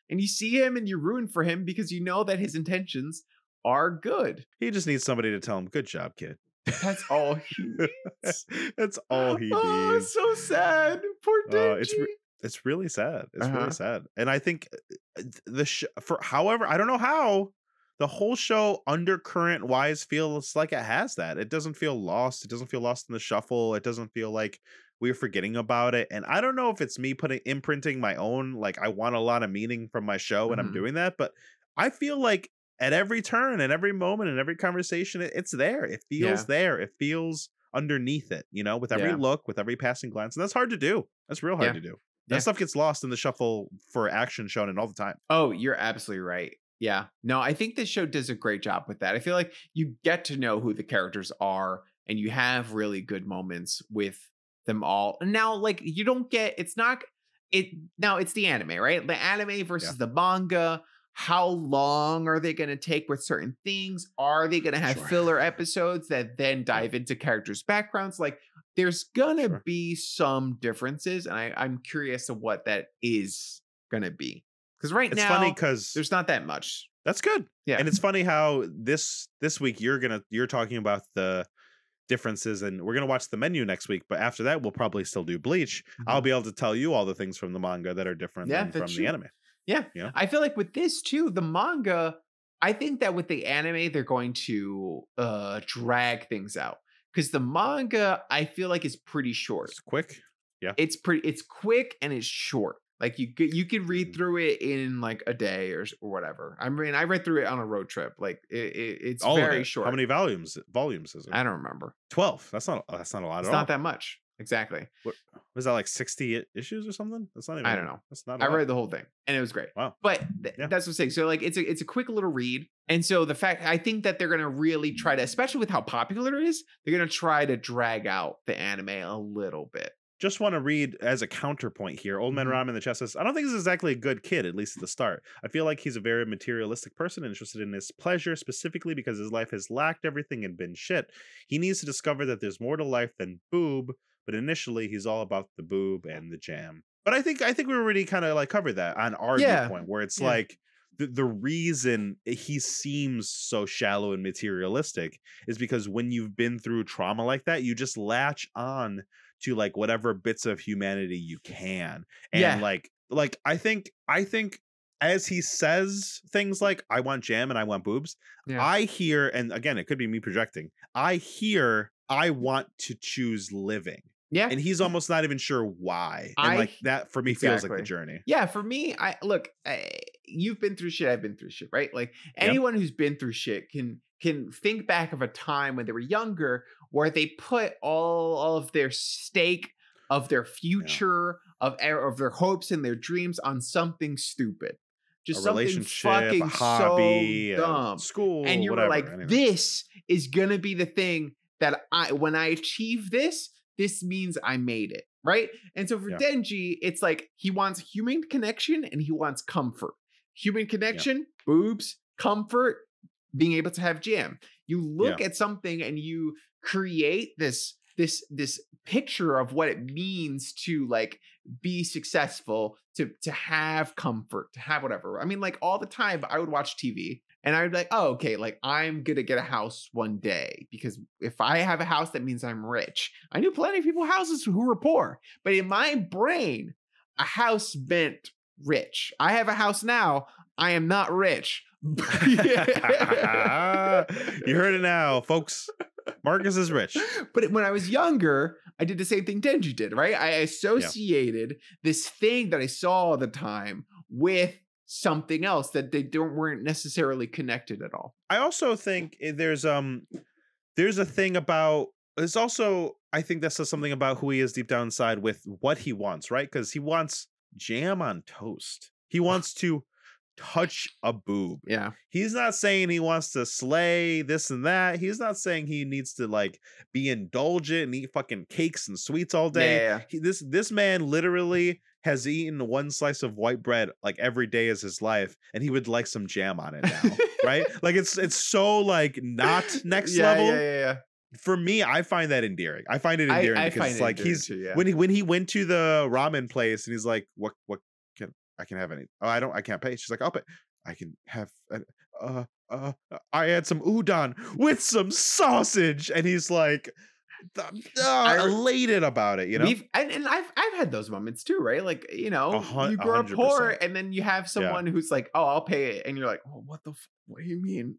and you see him and you're rooting for him because you know that his intentions are good He just needs somebody to tell him, "Good job, kid." that's all he needs. That's all he needs. oh, needs. so sad. Poor Denji. Uh, it's It's really sad. It's Uh-huh. really sad. And I think uh, the sh- for however I don't know how the whole show undercurrent wise feels like it has that. It doesn't feel lost. It doesn't feel lost in the shuffle. It doesn't feel like we're forgetting about it. And I don't know if it's me putting imprinting my own like I want a lot of meaning from my show and I'm Mhm. doing that, but I feel like at every turn and every moment and every conversation it, it's there. It feels Yeah. there. It feels underneath it, you know, with every Yeah. look, with every passing glance. And that's hard to do. That's real hard Yeah. to do. That Yeah. stuff gets lost in the shuffle for action shown and all the time. Oh, you're absolutely right. Yeah. No, I think this show does a great job with that. I feel like you get to know who the characters are and you have really good moments with them all. And now, like, you don't get it's not it now it's the anime, right? The anime versus the manga. How long are they going to take with certain things? Are they going to have Sure. filler episodes that then dive into characters' backgrounds? Like, there's gonna Sure. be some differences, and I, I'm curious of what that is gonna be. Because right It's now, funny because there's not that much. that's good. Yeah. And it's funny how this this week you're gonna you're talking about the differences and we're gonna watch the menu next week, but after that we'll probably still do bleach. I'll be able to tell you all the things from the manga that are different Mm-hmm. Yeah, than from that's the anime. Yeah. Yeah. I feel like with this too, the manga, I think that with the anime, they're going to uh drag things out. Because the manga, I feel like is pretty short. It's quick. Yeah. It's pretty it's quick and it's short. Like you could you could read Mhm. through it in like a day or, or whatever. I mean, I read through it on a road trip. Like it, it, it's all very it. short. How many volumes volumes is it? I don't remember. Twelve. That's not that's not a lot It's at all. not that much. Exactly. Was that like sixty issues or something? That's not even I don't know. That's not I lot. read the whole thing and it was great. Wow. But th- Yeah. that's what I'm saying. So like it's a it's a quick little read. And so the fact I think that they're gonna really try to, especially with how popular it is, they're gonna try to drag out the anime a little bit. just want to read as a counterpoint here. Old Man Mhm. Ram in the chest says, I don't think he's exactly a good kid, at least at the start. I feel like he's a very materialistic person interested in his pleasure, specifically because his life has lacked everything and been shit. He needs to discover that there's more to life than boob, but initially he's all about the boob and the jam. But I think I think we already kind of like covered that on our Yeah. viewpoint, where it's Yeah. like the, the reason he seems so shallow and materialistic is because when you've been through trauma like that, you just latch on to like whatever bits of humanity you can. And Yeah. like like I think I think as he says things like I want jam and I want boobs, Yeah. I hear and again it could be me projecting. I hear I want to choose living. Yeah. And he's almost not even sure why. And I- like that for me feels like the journey. Yeah, for me, I look, I, you've been through shit, I've been through shit, right? Like Yep. anyone who's been through shit can can think back of a time when they were younger where they put all of their stake of their future, of e- of their hopes and their dreams on something stupid. Just a something fucking a hobby, so dumb. school, and you whatever. were like, anyway. this is gonna be the thing that I when I achieve this, this means I made it. Right. And so for Yeah. Denji, it's like he wants human connection and he wants comfort. human connection, boobs, comfort, being able to have jam. You look at something and you create this this this picture of what it means to like be successful to to have comfort to have whatever i mean like all the time i would watch tv and i would be like oh okay like i'm gonna get a house one day because if i have a house that means i'm rich i knew plenty of people houses who were poor but in my brain a house meant rich i have a house now i am not rich you heard it now, folks. Marcus is rich. But when I was younger, I did the same thing Denji did, right? I associated this thing that I saw all the time with something else that they don't weren't necessarily connected at all. I also think there's um there's a thing about there's also I think that says something about who he is deep down inside with what he wants, right? Because he wants jam on toast. He wants to touch a boob. Yeah. He's not saying he wants to slay this and that. He's not saying he needs to like be indulgent and eat fucking cakes and sweets all day. Yeah. He, this this man literally has eaten one slice of white bread like every day is his life, and he would like some jam on it now, right? Like it's it's so like not next yeah, level. Yeah, yeah, yeah. For me, I find that endearing. I find it endearing I because find it's like he's too, yeah. when he when he went to the ramen place and he's like, "What what can I can have any? Oh, I don't. I can't pay." She's like, "I'll pay. I can have. An, uh, uh, I had some udon with some sausage," and he's like, uh, I- elated about it. You know, We've and, and I've I've had those moments too, right? Like you know, hun- you grow up poor, and then you have someone who's like, "Oh, I'll pay it," and you're like, "Oh, what the? F- what do you mean?"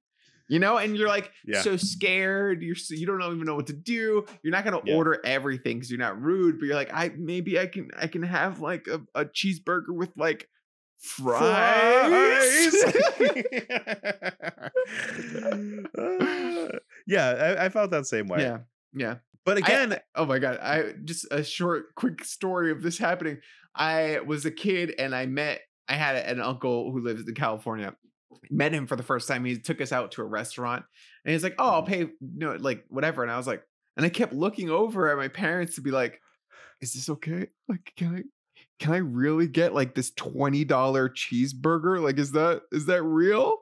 You know, and you're like Yeah. so scared. You're so, you don't even know what to do. You're not gonna Yeah. order everything because you're not rude, but you're like, I maybe I can I can have like a, a cheeseburger with like fries. Uh, yeah, I, I felt that same way. yeah, yeah. But again, I- oh my god! I just a short, quick story of this happening. I was a kid and I met. I had an uncle who lives in California. Met him for the first time. He took us out to a restaurant, and he's like, "Oh, I'll mm. pay, you know, like whatever." And I was like, and I kept looking over at my parents to be like, "Is this okay? Like, can I?" Can I really get like this $20 cheeseburger? Like, is that is that real?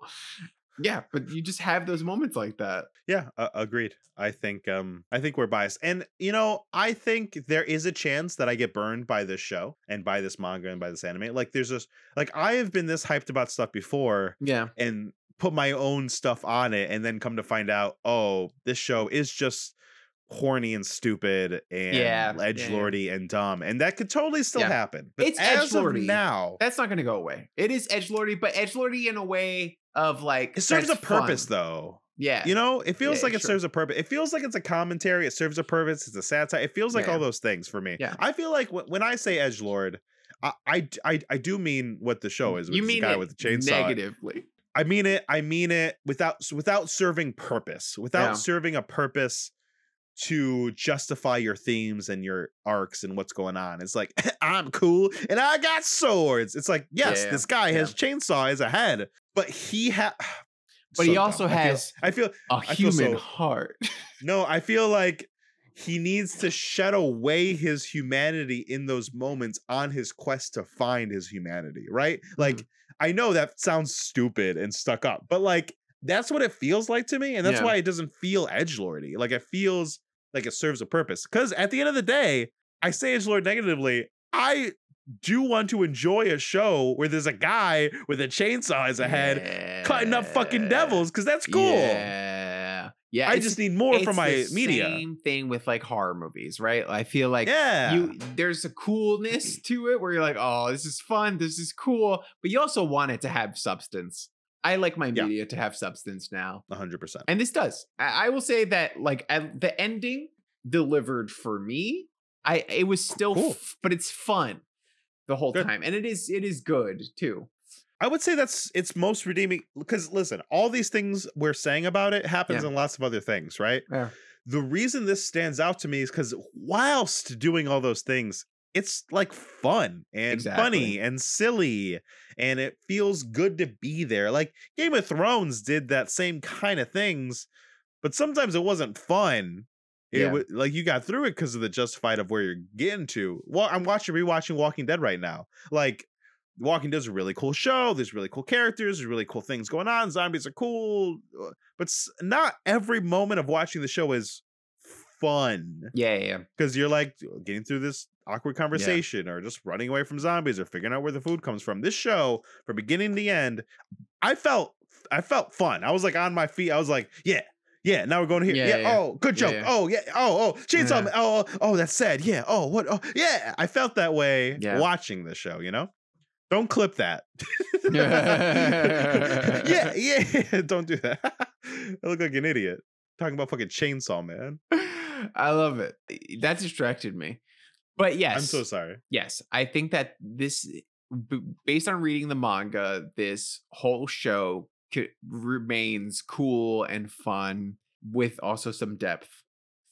Yeah, but you just have those moments like that. Yeah, uh, agreed. I think um I think we're biased. And you know, I think there is a chance that I get burned by this show and by this manga and by this anime. Like there's just like I have been this hyped about stuff before Yeah. and put my own stuff on it and then come to find out, oh, this show is just horny and stupid and Yeah, yeah, edge yeah. lordy and dumb. And that could totally still Yeah. happen. But It's edge lordy now, That's not going to go away. It is edge lordy but edge lordy in a way of like it serves a that's fun. purpose though. Yeah, You know, it feels Yeah, like it sure. serves a purpose. It feels like it's a commentary. It serves a purpose. It's a satire. It feels like Yeah. all those things for me. Yeah. I feel like wh- when I say edge lord, I I I do mean what the show is. You mean the guy with the chainsaw. negatively. I mean it. I mean it without without serving purpose. Without Yeah. serving a purpose to justify your themes and your arcs and what's going on. It's like I'm cool and I got swords. It's like yes, Yeah, this guy yeah. has chainsaw as a head, but he has. But he also has- I feel A feel human so- heart. no, I feel like he needs to shed away his humanity in those moments on his quest to find his humanity, right? Like, Mm-hmm. I know that sounds stupid and stuck up, but like, that's what it feels like to me. And that's Yeah. why it doesn't feel edgelordy. Like, it feels like it serves a purpose. Because at the end of the day, I say edgelord negatively. I do want to enjoy a show where there's a guy with a chainsaw as a head cutting up fucking devils because that's cool. Yeah, yeah. I just need more from my the media. Same thing with like horror movies, right? I feel like yeah. you there's a coolness to it where you're like, oh, this is fun, this is cool, but you also want it to have substance. I like my Yeah. media to have substance now. hundred percent. And this does. I, I will say that like at the ending delivered for me. I it was still Cool. f- but it's fun the whole Good. time. And it is it is good too. I would say that's its most redeeming because listen, all these things we're saying about it happens Yeah. in lots of other things, right? Yeah. The reason this stands out to me is because whilst doing all those things, it's like fun and Exactly. funny and silly, and it feels good to be there. Like Game of Thrones did that same kind of things, but sometimes it wasn't fun. It Yeah. wa- like you got through it because of the justified of where you're getting to. Well, I'm watching rewatching Walking Dead right now. Like Walking Dead's a really cool show. There's really cool characters. There's really cool things going on. Zombies are cool, uh, but not every moment of watching the show is fun Yeah, yeah, yeah. because you're like getting through this awkward conversation or just running away from zombies or figuring out where the food comes from. This show, from beginning to end, I felt I felt fun. I was like on my feet. I was like, yeah. Yeah, now we're going here. Yeah, Yeah, yeah, yeah. oh, good Yeah, joke. yeah. Oh, yeah. Oh, oh, chainsaw. Yeah. Man. Oh, oh, oh, that's sad. Yeah. Oh, what? Oh, yeah. I felt that way Yeah. watching the show. You know, don't clip that. yeah, yeah. Don't do that. I look like an idiot talking about fucking chainsaw man. I love it. That distracted me. But yes, I'm so sorry. yes, I think that this, b- based on reading the manga, this whole show c- remains cool and fun with also some depth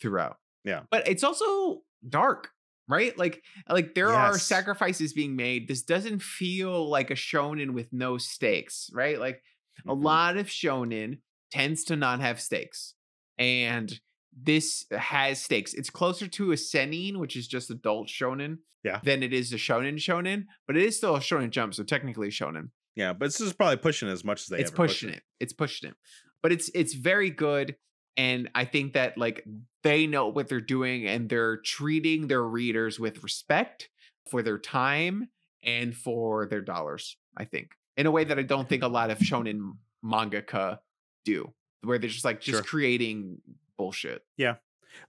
throughout. Yeah. but it's also dark, right? Like, like there are sacrifices being made. This doesn't feel like a shonen with no stakes, right? Like a Mhm. lot of shonen tends to not have stakes and this has stakes. It's closer to a Seinen which is just adult shonen Yeah. than it is a shonen shonen but it is still a shonen jump so technically shonen. Yeah, but this is probably pushing as much as they it's ever push pushing it. it's pushing it. But it's it's very good and i think that like they know what they're doing and they're treating their readers with respect for their time and for their dollars i think in a way that i don't think a lot of shonen mangaka do where they're just like just Sure. creating bullshit Yeah.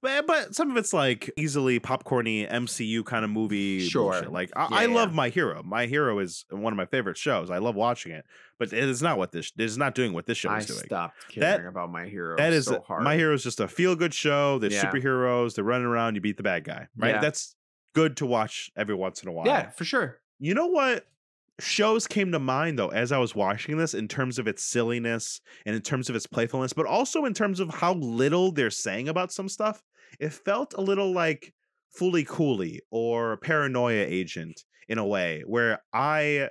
But, but some of it's like easily popcorny MCU kind of movie. Sure. bullshit. Like I, Yeah, I love yeah. My Hero. My Hero is one of my favorite shows. I love watching it, but it is not what this. It is not doing what this show i is doing. stopped That- caring about my hero That is so hard My Hero is just a feel good show. There's Yeah. superheroes. They're running around. You beat the bad guy. Right. That's good to watch every once in a while. yeah for sure You know what shows came to mind though as I was watching this in terms of its silliness and in terms of its playfulness, but also in terms of how little they're saying about some stuff? It felt a little like Fooly Cooly or Paranoia Agent in a way where I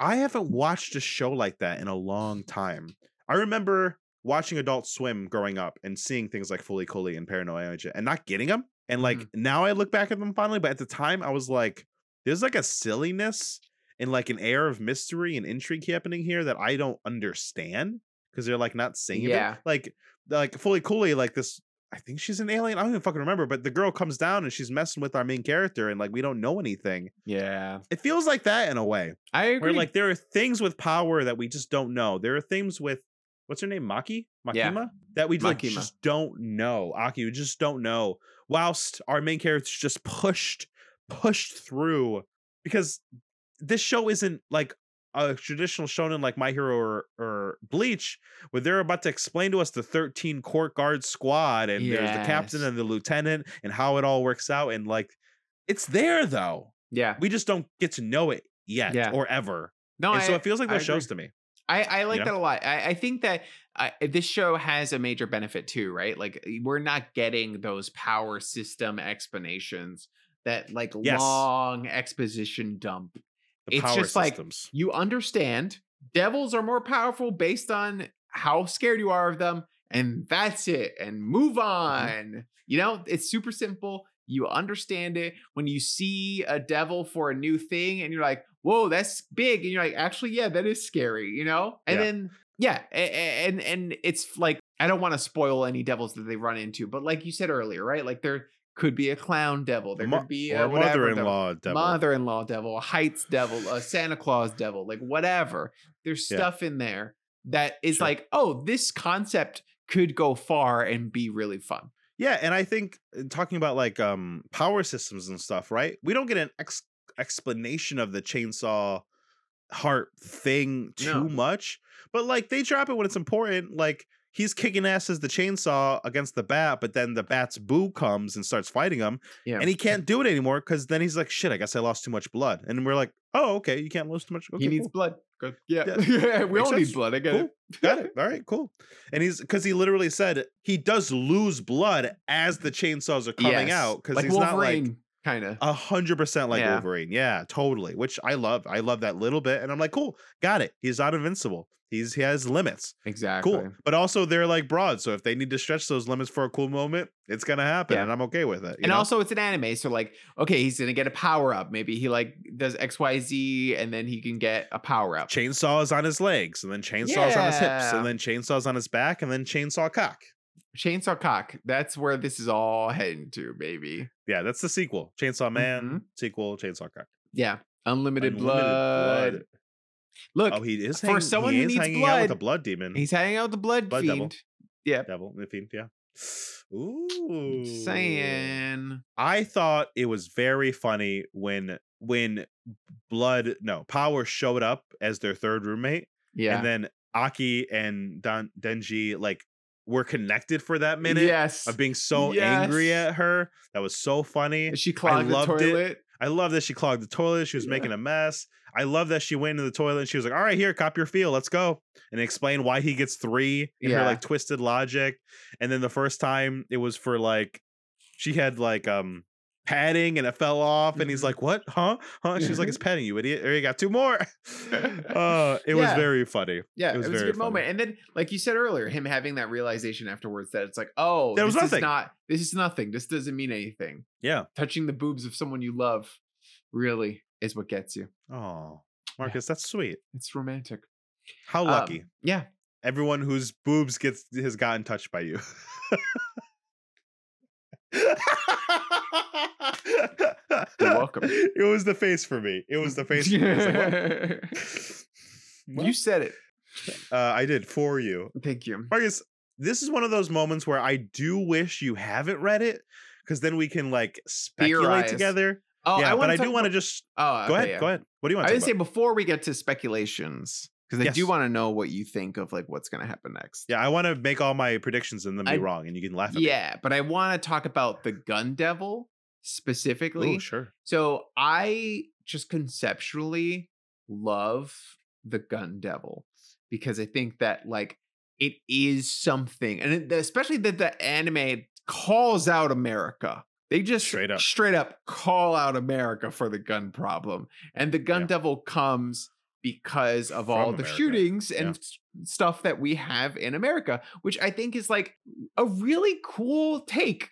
I haven't watched a show like that in a long time. I remember watching Adult Swim growing up and seeing things like Fooly Cooly and Paranoia Agent and not getting them. And like Mhm. now I look back at them finally, but at the time I was like, there's like a silliness and like an air of mystery and intrigue happening here that I don't understand because they're like not saying Yeah. it. Like like Fooly Cooly, like this. I think she's an alien. I don't even fucking remember. But the girl comes down and she's messing with our main character, and like we don't know anything. yeah It feels like that in a way, i agree where like there are things with power that we just don't know. There are things with what's her name, Maki, Yeah. Makima, that we like, Makima. just don't know. Aki, we just don't know. Whilst our main character's just pushed, pushed through because this show isn't like a traditional shonen like My Hero or, or Bleach, where they're about to explain to us the 13 court guard squad and there's the captain and the lieutenant and how it all works out. And like, it's there though. yeah We just don't get to know it yet Yeah. or ever. no and so it feels like those shows to me. I, I like know? that a lot. I, I think that uh, this show has a major benefit too, right? Like we're not getting those power system explanations that like Yes. long exposition dump. The It's power just like- You understand devils are more powerful based on how scared you are of them, and that's it. And move mm-hmm. on. You know, it's super simple. You understand it when you see a devil for a new thing, and you're like, "Whoa, that's big!" And you're like, "Actually, yeah, that is scary," you know. And Yeah. then, yeah, and and it's like I don't want to spoil any devils that they run into, but like you said earlier, right? Like there could be a clown devil, there could be a mother-in-law devil. mother-in-law devil, a Heights devil, a Santa Claus devil, like whatever. There's Yeah. stuff in there that is Sure. like, oh, this concept could go far and be really fun. Yeah, and I think uh, talking about like um power systems and stuff, right? We don't get an ex- explanation of the chainsaw heart thing too No. much, but like they drop it when it's important. Like he's kicking ass as the chainsaw against the bat, but then the bat's boo comes and starts fighting him, Yeah. and he can't do it anymore because then he's like, "Shit, I guess I lost too much blood." And we're like, "Oh, okay, you can't lose too much." Okay, he needs cool. blood. Good. Yeah. Yeah. yeah. we Makes all need blood. I get Cool. it. Got it. All right, cool. And he's because he literally said he does lose blood as the chainsaws are coming Yes. out because like he's not like Wolverine kind of. A hundred percent like Yeah. Wolverine. Yeah, totally. Which I love. I love that little bit. And I'm like, cool, got it. He's not invincible. He's he has limits. Exactly. Cool. But also they're like broad. So if they need to stretch those limits for a cool moment, it's gonna happen. Yeah. And I'm okay with it. you and know? also it's an anime, so like, okay, he's gonna get a power up. Maybe he like does X, Y, Z, and then he can get a power up. chainsaws on his legs, and then chainsaws on his hips, and then chainsaws on his back, and then chainsaw cock. Chainsaw cock. That's where this is all heading to, baby. Yeah, that's the sequel. Chainsaw Man, Mhm. sequel, Chainsaw Cock. Yeah. Unlimited, Unlimited blood. Look, Oh, he is for hanging, someone he who needs hanging out with a blood, blood demon. he's hanging out with the blood, Blood devil. Yeah. devil, the fiend, yeah. Ooh. Saying. I thought it was very funny when when Blood no Power showed up as their third roommate, Yeah. and then Aki and Don Denji like were connected for that minute yes. of being so angry at her. That was so funny. she clogged the loved it. toilet. I love that she clogged the toilet. She was Yeah. making a mess. I love that she went into the toilet and she was like, "All right, here, cop your feel. Let's go." And explain why he gets three in her Yeah. like twisted logic. And then the first time it was for like she had like um padding and it fell off and he's Mhm. like, "What? Huh? Huh?" She's like, "It's padding, you idiot." Or you got two more. uh, it was very funny. Yeah, It it was was, a good moment. And then, like you said earlier, him having that realization afterwards that it's like, oh, There was this is nothing. not this is nothing. This doesn't mean anything. Yeah. Touching the boobs of someone you love really is what gets you. Oh, Marcus, that's sweet. It's romantic. How Um, lucky. yeah. Everyone whose boobs gets has gotten touched by you. You're welcome. It was the face for me. It was the face for me. Was like, well, you said it. uh, I did for you. Thank you. Marcus, this is one of those moments where I do wish you haven't read it because then we can like speculate together. Oh, yeah, I but I do want to just Oh, go ahead. yeah. Go ahead. What do you want I to would talk say before we get to speculations, because I do want to know what you think of like what's going to happen next. Yeah, I want to make all my predictions and then be I- wrong, and you can laugh at Yeah, but I want to talk about the Gun Devil specifically. Oh, sure. So I just conceptually love the Gun Devil because I think that like it is something, and especially that the anime calls out America. They just Straight up. straight up call out America for the gun problem, and the Gun Yeah. Devil comes because of all the America. shootings and Yeah. s- stuff that we have in America, which I think is like a really cool take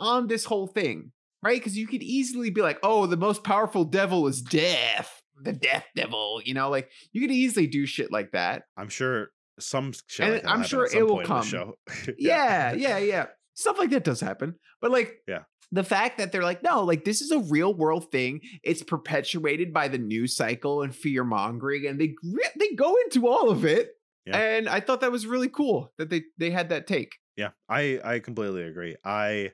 on this whole thing, right? Because you could easily be like, oh, the most powerful devil is death, the death devil, you know, like you could easily do shit like that. I'm sure some like I'm sure it will point in the come. show. Yeah, yeah, yeah. Stuff like that does happen. But like, Yeah. The fact that they're like, no, like this is a real world thing. It's perpetuated by the news cycle and fear mongering, and they they go into all of it. Yeah. And I thought that was really cool that they they had that take. Yeah, I I completely agree. I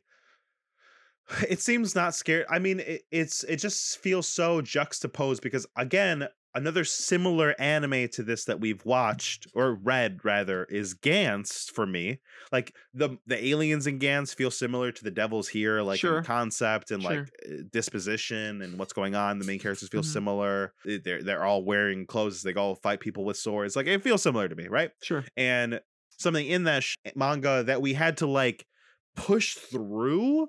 it seems not scared. I mean, it, it's it just feels so juxtaposed because again, another similar anime to this that we've watched or read rather is Gantz for me. Like the the aliens in Gantz feel similar to the devils here, like Sure. in concept and Sure. like uh, disposition and what's going on. The main characters feel Mhm. similar. Eh, They're they're all wearing clothes. They all fight people with swords. Like it feels similar to me, right? Sure. and something in that sh- manga that we had to like push through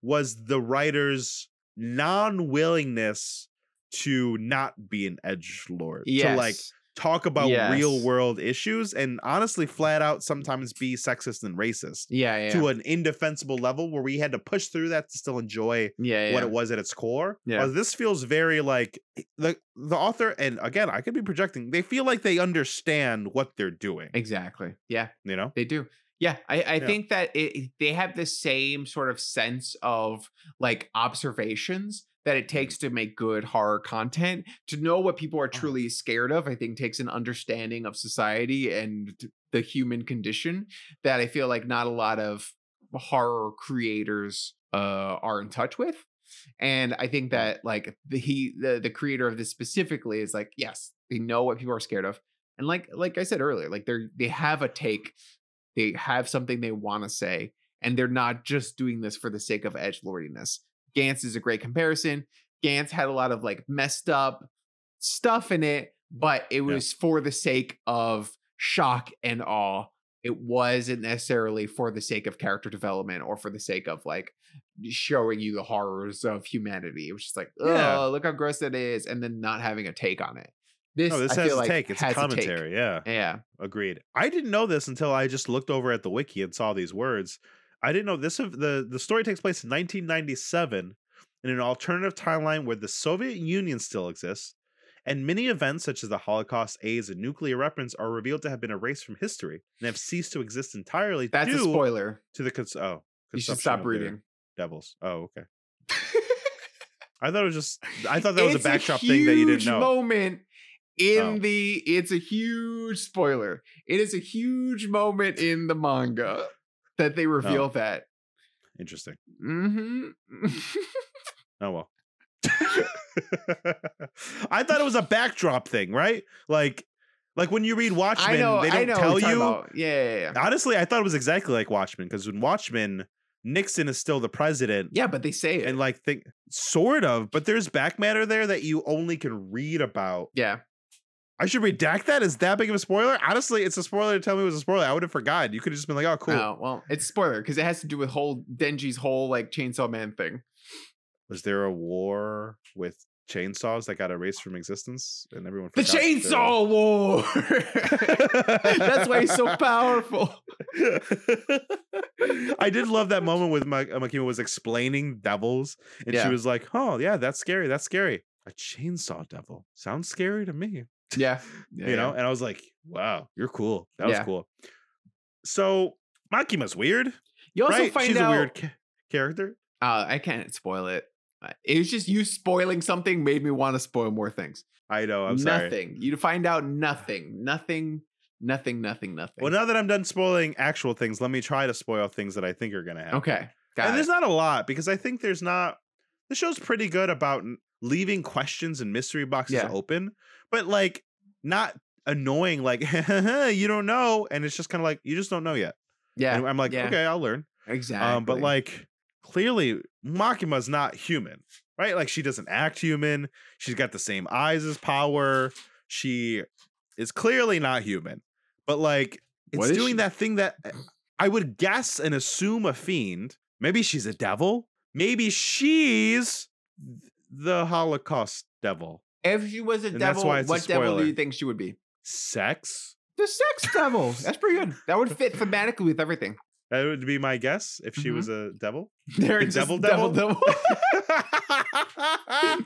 was the writer's non-willingness to not be an edge lord Yes. to like talk about Yes. real world issues and honestly flat out sometimes be sexist and racist yeah, yeah. to an indefensible level where we had to push through that to still enjoy yeah, yeah. what it was at its core. Yeah. Uh, this feels very like the the author, and again, I could be projecting. They feel like they understand what they're doing. Exactly. Yeah. You know, They do. Yeah, I, I Yeah. think that it- they have the same sort of sense of like observations that it takes to make good horror content. To know what people are truly scared of, I think takes an understanding of society and the human condition that I feel like not a lot of horror creators uh, are in touch with. And I think that like the he the, the creator of this specifically is like, yes, they know what people are scared of. And like like I said earlier, like they're they have a take they have something they want to say and they're not just doing this for the sake of edge lordiness gantz is a great comparison gantz had a lot of like messed up stuff in it but it was for the sake of shock and awe it wasn't necessarily for the sake of character development or for the sake of like showing you the horrors of humanity. It was just like, oh, Yeah. look how gross that is, and then not having a take on it. This, No, this I has a like take. It's a commentary. Yeah. Yeah. Agreed. I didn't know this until I just looked over at the wiki and saw these words. I didn't know this. Of the the story takes place in 1997 in an alternative timeline where the Soviet Union still exists, and many events such as the Holocaust, AIDS, and nuclear weapons are revealed to have been erased from history and have ceased to exist entirely That's a spoiler. to the cons- oh You should stop reading. devils. Oh, okay. I thought it was just. I thought that was a backdrop thing that you didn't know. Moment in Oh. the it's a huge spoiler. It is a huge moment in the manga that they reveal Oh. that. Interesting. Mm-hmm. Oh well. I thought it was a backdrop thing, right? Like, like when you read Watchmen, know. they don't tell you. Yeah, yeah, yeah. Honestly, I thought it was exactly like Watchmen because in Watchmen, Nixon is still the president, Yeah, but they say it. and like think sort of, but there's back matter there that you only can read about. yeah. I should redact that. Is that big of a spoiler? Honestly, it's a spoiler to tell me it was a spoiler. I would have forgotten. You could have just been like, "Oh, cool." Oh, well, it's a spoiler because it has to do with whole Denji's whole like Chainsaw Man thing. Was there a war with chainsaws that got erased from existence, and everyone? The forgot Chainsaw War. That's why he's so powerful. I did love that moment with Ma- uh, Makima was explaining devils, and Yeah. she was like, "Oh yeah, that's scary. That's scary. A chainsaw devil sounds scary to me." Yeah. yeah you know, yeah. and I was like, "Wow, you're cool. That was Yeah. cool." So Makima's weird, You also right? find She's out. a weird ca- character. Uh, I can't spoil it. Uh, It was just you spoiling something made me want to spoil more things. I know. I'm sorry. nothing. You find out nothing. Nothing. Nothing. Nothing. Nothing. Well, now that I'm done spoiling actual things, let me try to spoil things that I think are gonna happen. okay. Got and it. there's not a lot because I think there's not. The show's pretty good about leaving questions and mystery boxes Yeah. open, but like not annoying. Like you don't know, and it's just kind of like you just don't know yet. yeah. And I'm like, yeah. okay, I'll learn. Exactly. Um, but like clearly, Makima's not human, right? Like she doesn't act human. She's got the same eyes as Power. She is clearly not human, but like it's doing she? that thing that I would guess and assume a fiend. Maybe she's a devil. Maybe she's the Holocaust devil. if she was a and devil, why it's a what devil do you think she would be? Sex. The sex devil. That's pretty good. That would fit thematically with everything. That would be my guess if she Mhm. was a devil. There The it's devil devil devil? devil.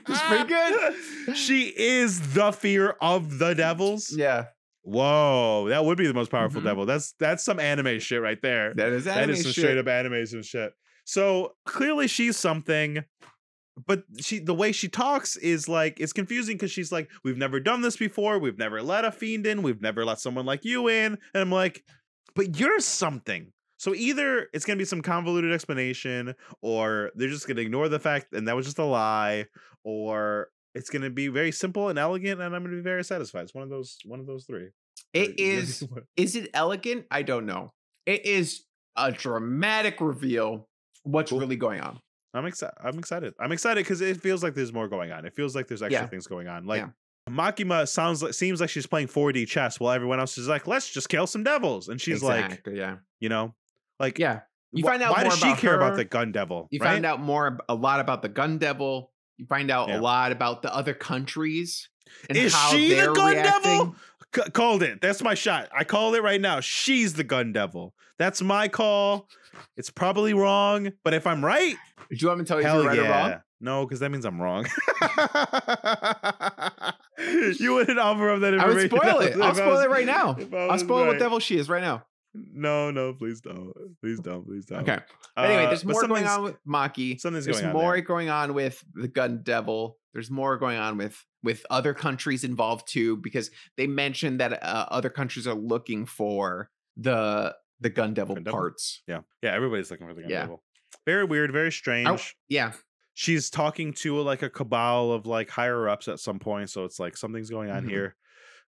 It's pretty good. She is the fear of the devils. yeah. Whoa, that would be the most powerful Mhm. devil. That's that's some anime shit right there. That is That anime is some shit. straight up animation shit. So clearly she's something, but she the way she talks is like it's confusing because she's like, We've never done this before, we've never let a fiend in, we've never let someone like you in. And I'm like, but you're something. So either it's gonna be some convoluted explanation, or they're just gonna ignore the fact and that was just a lie, or it's gonna be very simple and elegant, and I'm gonna be very satisfied. It's one of those one of those three. It It's is. Is it elegant? I don't know. It is a dramatic reveal. What's really going on? I'm excited. I'm excited. I'm excited because it feels like there's more going on. It feels like there's extra Yeah. things going on. Like Yeah. Makima sounds like seems like she's playing 4D chess while everyone else is like, let's just kill some devils. And she's like, yeah, you know, like yeah. You find out why more does she about care about the gun devil? You right? find out more, a lot about the Gun Devil. You find out Yeah. a lot about the other countries and Is how she the Gun reacting. Devil? C- called it. That's my shot. I called it right now. She's the gun devil. That's my call. It's probably wrong, but if I'm right, Do you want me to tell you if you're right yeah. or wrong? No, because that means I'm wrong. you wouldn't offer up that I would information. spoil it. I'll spoil was- it right now. I'll spoil what right. devil she is right now. No, no, please don't. Please don't. Please don't. Okay. But anyway, Uh, there's more going on with Maki. Something's There's going on. There's more there. going on with the gun devil. There's more going on with with other countries involved too, because they mentioned that uh, other countries are looking for the the gun devil Gun devil? parts. Yeah, yeah. Everybody's looking for the gun Yeah. devil. Very weird. Very strange. Yeah, She's talking to like a cabal of like higher ups at some point, so it's like something's going on Mhm. here.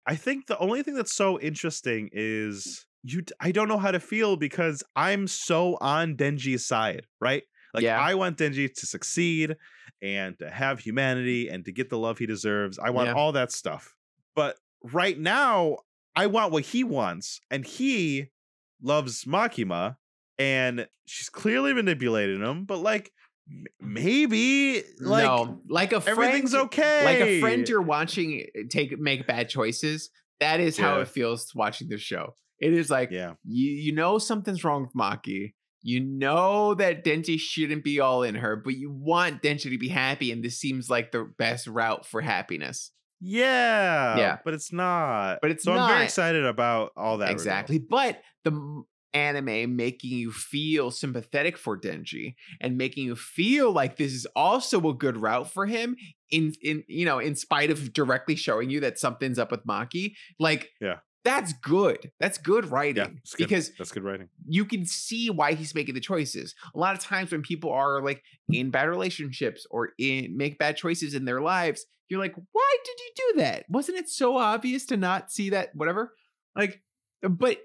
I think the only thing that's so interesting is you. I don't know how to feel because I'm so on Denji's side, right? Like Yeah. I want Denji to succeed and to have humanity and to get the love he deserves. I want Yeah. all that stuff. But right now, I want what he wants, and he loves Makima and she's clearly manipulating him, but like maybe like no, like a friend, everything's okay. Like a friend you're watching eh, take make bad choices. That is how it feels watching the show. It is like Yeah. you you know something's wrong with Maki. You know that Denji shouldn't be all in her, but you want Denji to be happy, and this seems like the best route for happiness. Yeah. Yeah. But it's not. But it's so I'm very excited about all that. exactly. But the anime making you feel sympathetic for Denji and making you feel like this is also a good route for him in in you know in spite of directly showing you that something's up with Maki like Yeah. That's good that's good writing Yeah. it's good. because that's good writing. you can see why he's making the choices. A lot of times when people are like in bad relationships or in make bad choices in their lives, you're like, why did you do that? Wasn't it so obvious to not see that? Whatever. Like, but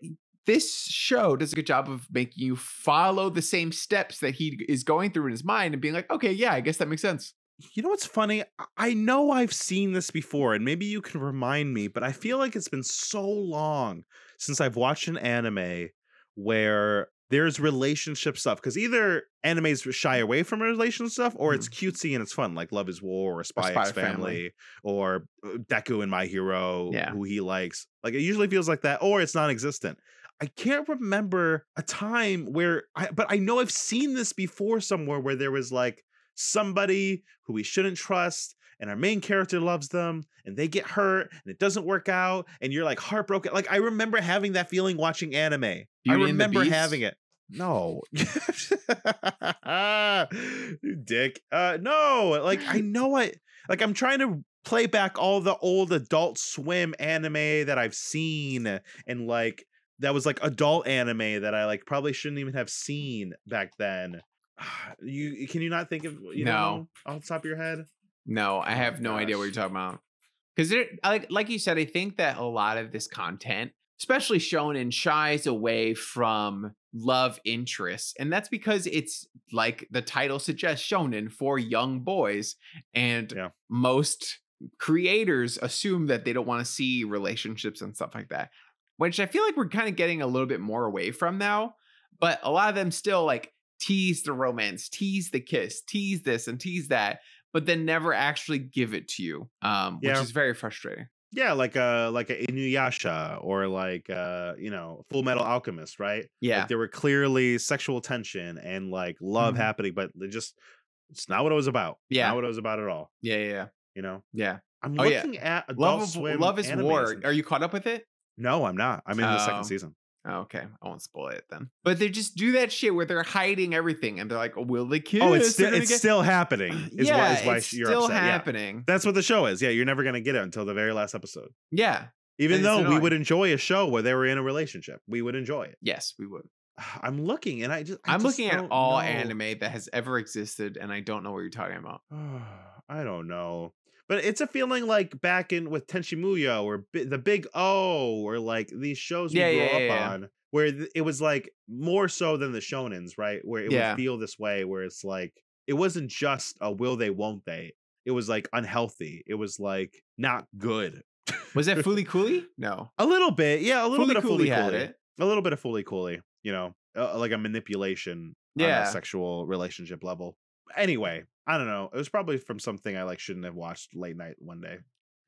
this show does a good job of making you follow the same steps that he is going through in his mind and being like, okay, yeah, I guess that makes sense. You know what's funny? I- know I've seen this before, and maybe you can remind me, but I feel like it's been so long since I've watched an anime where there's relationship stuff. Because either animes shy away from relationship stuff, or it's cutesy and it's fun, like Love Is War or Spy, Spy X Family. Family, or uh, Deku and My Hero, Yeah. who he likes. Like it usually feels like that, or it's non-existent. I can't remember a time where I, but I know I've seen this before somewhere where there was like somebody who we shouldn't trust and our main character loves them and they get hurt and it doesn't work out and you're like heartbroken. Like i remember having that feeling watching anime. I Beauty remember having it. No. You dick. Uh no. Like i know I like i'm trying to play back all the old adult swim anime that i've seen and like that was like adult anime that i like probably shouldn't even have seen back then you can you not think of you No. know off the top of your head No, I Oh have no idea what you're talking about. Because like like you said, I think that a lot of this content, especially shonen, shies away from love interests, and that's because it's like the title suggests, shonen for young boys, and Yeah. most creators assume that they don't want to see relationships and stuff like that, which I feel like we're kind of getting a little bit more away from now. But a lot of them still like tease the romance, tease the kiss, tease this and tease that but then never actually give it to you, um, which is very frustrating. yeah like a like a inuyasha or like uh you know full metal alchemist right Yeah, like there were clearly sexual tension and like love Mhm. happening but they just it's not what it was about Yeah. not what it was about at all yeah, yeah, yeah. you know yeah. i'm Oh, yeah. looking at adult Love, swim Love is War. Are you caught up with it? no i'm not i'm in the Oh. second season Oh, Oh, okay, I won't spoil it then. But they just do that shit where they're hiding everything, and they're like, oh, "Will they kiss?" oh it's it's get-" still happening is yeah, why, is why it's still upset yeah. happening. that's what the show is yeah you're never gonna get it until the very last episode Yeah. even it's though we would enjoy a show where they were in a relationship we would enjoy it Yes, we would. i'm looking and i just I I'm just looking at all know. anime that has ever existed, and I don't know what you're talking about. I don't know. But it's a feeling like back in with Tenchi Muyo or Bi- the Big O or like these shows we Yeah, grew yeah, up yeah, on where th- it was like more so than the shonens, right? Where it would feel this way where it's like it wasn't just a will they won't they. It was like unhealthy. It was like not good. Was that Fooly Cooly? No. A little bit. Yeah, a little bit of fully it. A little bit of Fooly Cooly, you know, uh, like a manipulation on Yeah. a sexual relationship level. Anyway, I don't know. It was probably from something I like shouldn't have watched late night one day.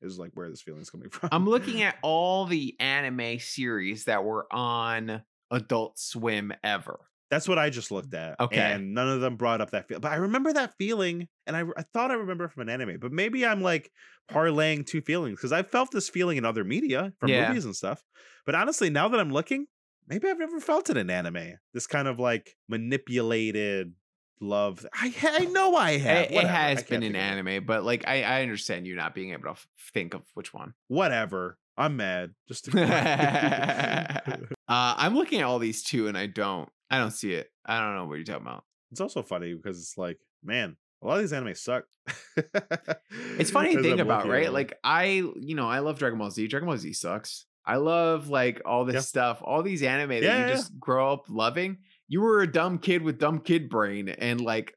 Is like where this feeling's coming from. I'm looking at all the anime series that were on Adult Swim ever. That's what I just looked at. Okay. And none of them brought up that feel. But I remember that feeling, and I, I thought I remember it from an anime, but maybe I'm like parlaying two feelings because I felt this feeling in other media from Yeah. movies and stuff. But honestly, now that I'm looking, maybe I've never felt it in anime. This kind of like manipulated love. I I know I have. It, it has been an of it. anime, but like I, I understand you not being able to f- think of which one. Whatever. I'm mad. Just uh, I'm looking at all these two, and I don't, I don't see it. I don't know what you're talking about. it's also funny because it's like, man, a lot of these anime suck. It's funny to think about, right? Like I, you know, I love Dragon Ball Z. Dragon Ball Z sucks. I love like all this Yeah. stuff, all these anime that Yeah, you yeah. just grow up loving. You were a dumb kid with dumb kid brain, and like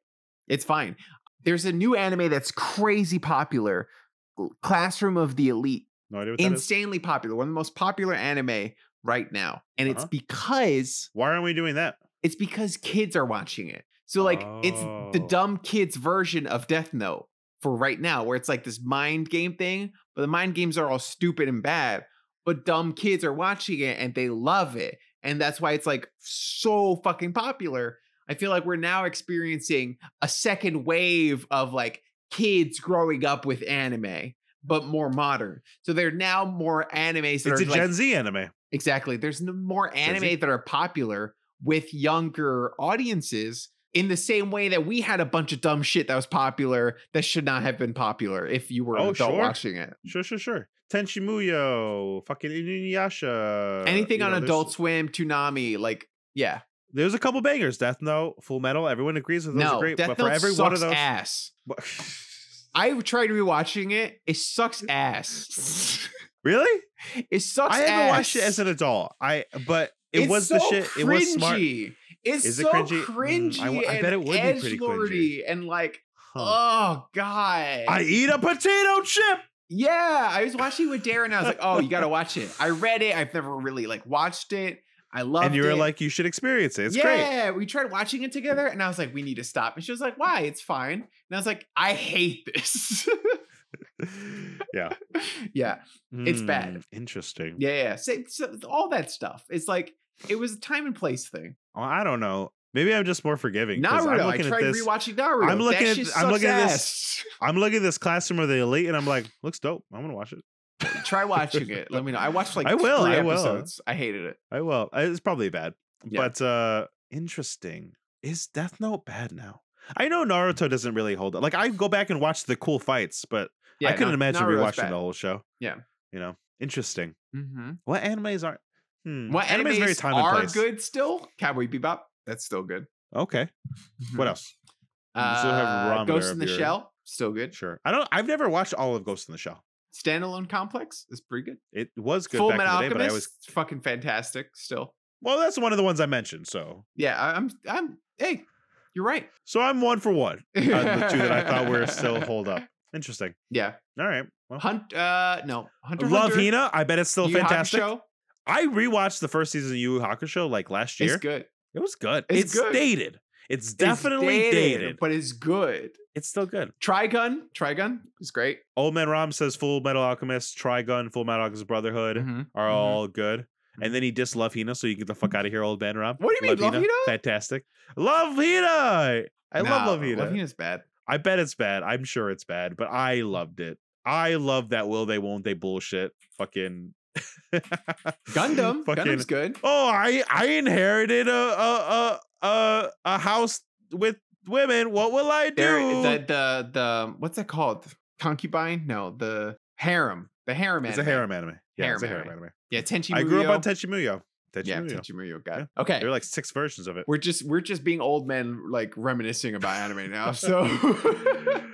it's fine. There's a new anime that's crazy popular, Classroom of the Elite. no idea what insanely popular, one of the most popular anime right now. And it's Uh-huh. because Why aren't we doing that? it's because kids are watching it. So like it's the Oh. dumb kids version of Death Note for right now, where it's like this mind game thing, but the mind games are all stupid and bad, but dumb kids are watching it and they love it. And that's why it's like so fucking popular. I feel like we're now experiencing a second wave of like kids growing up with anime, but more modern. So there are now more anime. It's a like, Gen Z anime. Exactly. There's more anime that are popular with younger audiences in the same way that we had a bunch of dumb shit that was popular that should not have been popular if you were Oh, adult sure. watching it. Sure, sure, sure. Tenchi Muyo, fucking Inuyasha. Anything you on know, Adult Swim, Toonami, like yeah. There's a couple bangers. Death Note, Full Metal. Everyone agrees with those no, are great. Death but Note for every sucks one of those, ass. I tried rewatching it. It sucks ass. really? it sucks I haven't ass. watched it as an adult. I but it It's was the so shit. It was smart. Cringy. It's Is it so cringy? cringy. Mm, I w- I and bet it would be pretty edgelordy and like, Huh. oh god. I eat a potato chip. Yeah, I was watching with Darren. I was like, "Oh, you got to watch it." I read it. I've never really like watched it. I love it. and you were like, you should experience it. It's great. yeah, we tried watching it together, and I was like, "We need to stop." And she was like, "Why? It's fine." And I was like, "I hate this." yeah. yeah, It's bad. Mm, Interesting. yeah, yeah. So, so all that stuff. It's like it was a time and place thing. Well, I don't know. Maybe I'm just more forgiving. 'cause I'm Naruto. I looking at tried this. rewatching Naruto. I'm looking that at- I'm looking at this- I'm looking at this classroom of the elite, and I'm like, looks dope. I'm gonna watch it. Try watching it. Let me know. I watched like I will, I will. episodes. I hated it. I will. It's probably bad, Yeah. but uh interesting. Is Death Note bad now? I know Naruto doesn't really hold up. Like I go back and watch the cool fights, but I couldn't imagine Naruto's rewatching bad. the whole show. Yeah. You know, interesting. Mm-hmm. What animes aren't? Hmm. What anime is very time and are place. good still? Cowboy Bebop. That's still good. Okay. What Mhm. else? You still have Uh, Ghost in the your- Shell. Still good. Sure. I don't. I've never watched all of Ghost in the Shell. Standalone Complex is pretty good. It was good Full back Metal the day, but I Alchemist. was. fucking fantastic. Still. Well, that's one of the ones I mentioned. So, Yeah, I- I'm. I'm. Hey, you're right. so I'm one for one. The two that I thought were still hold up. Interesting. Yeah. All right. Well, Hunt. Uh, no. Hunter. Love Hunter, Hina. I bet it's still Yu Yu fantastic. Hakusho I rewatched the first season of Yu Yu Hakusho like last year. It's good. It was good. It's It's, good. dated. It's It's definitely dated, but it's good. it's still good. Trigun. Trigun is great. Old Man Ram says Full Metal Alchemist, Trigun, Full Metal Alchemist Brotherhood Mhm, are mhm. all good. And then he dissed Love Hina, so you get the fuck out of here, Old Man Ram. What do you mean, Love Hina? Fantastic. Love Hina. I love Love Hina. Love Hina's bad. I bet it's bad. I'm sure it's bad, but I loved it. I love that will they won't they bullshit. Fucking Gundam. Fucking Gundam's good. oh, I I inherited a a a a, a house with women. What will I do? There, the the the what's that called? Concubine? No, the harem. The harem. it's a anime. harem anime. Yeah, it's a Harem harem anime. anime. Yeah, Tenchi Muyo. I grew up on. Tenchi Muyo. Tenchi Yeah, Muyo. Tenchi Muyo. Got Yeah. Okay. There are like six versions of it. we're just we're just being old men like reminiscing about anime now. So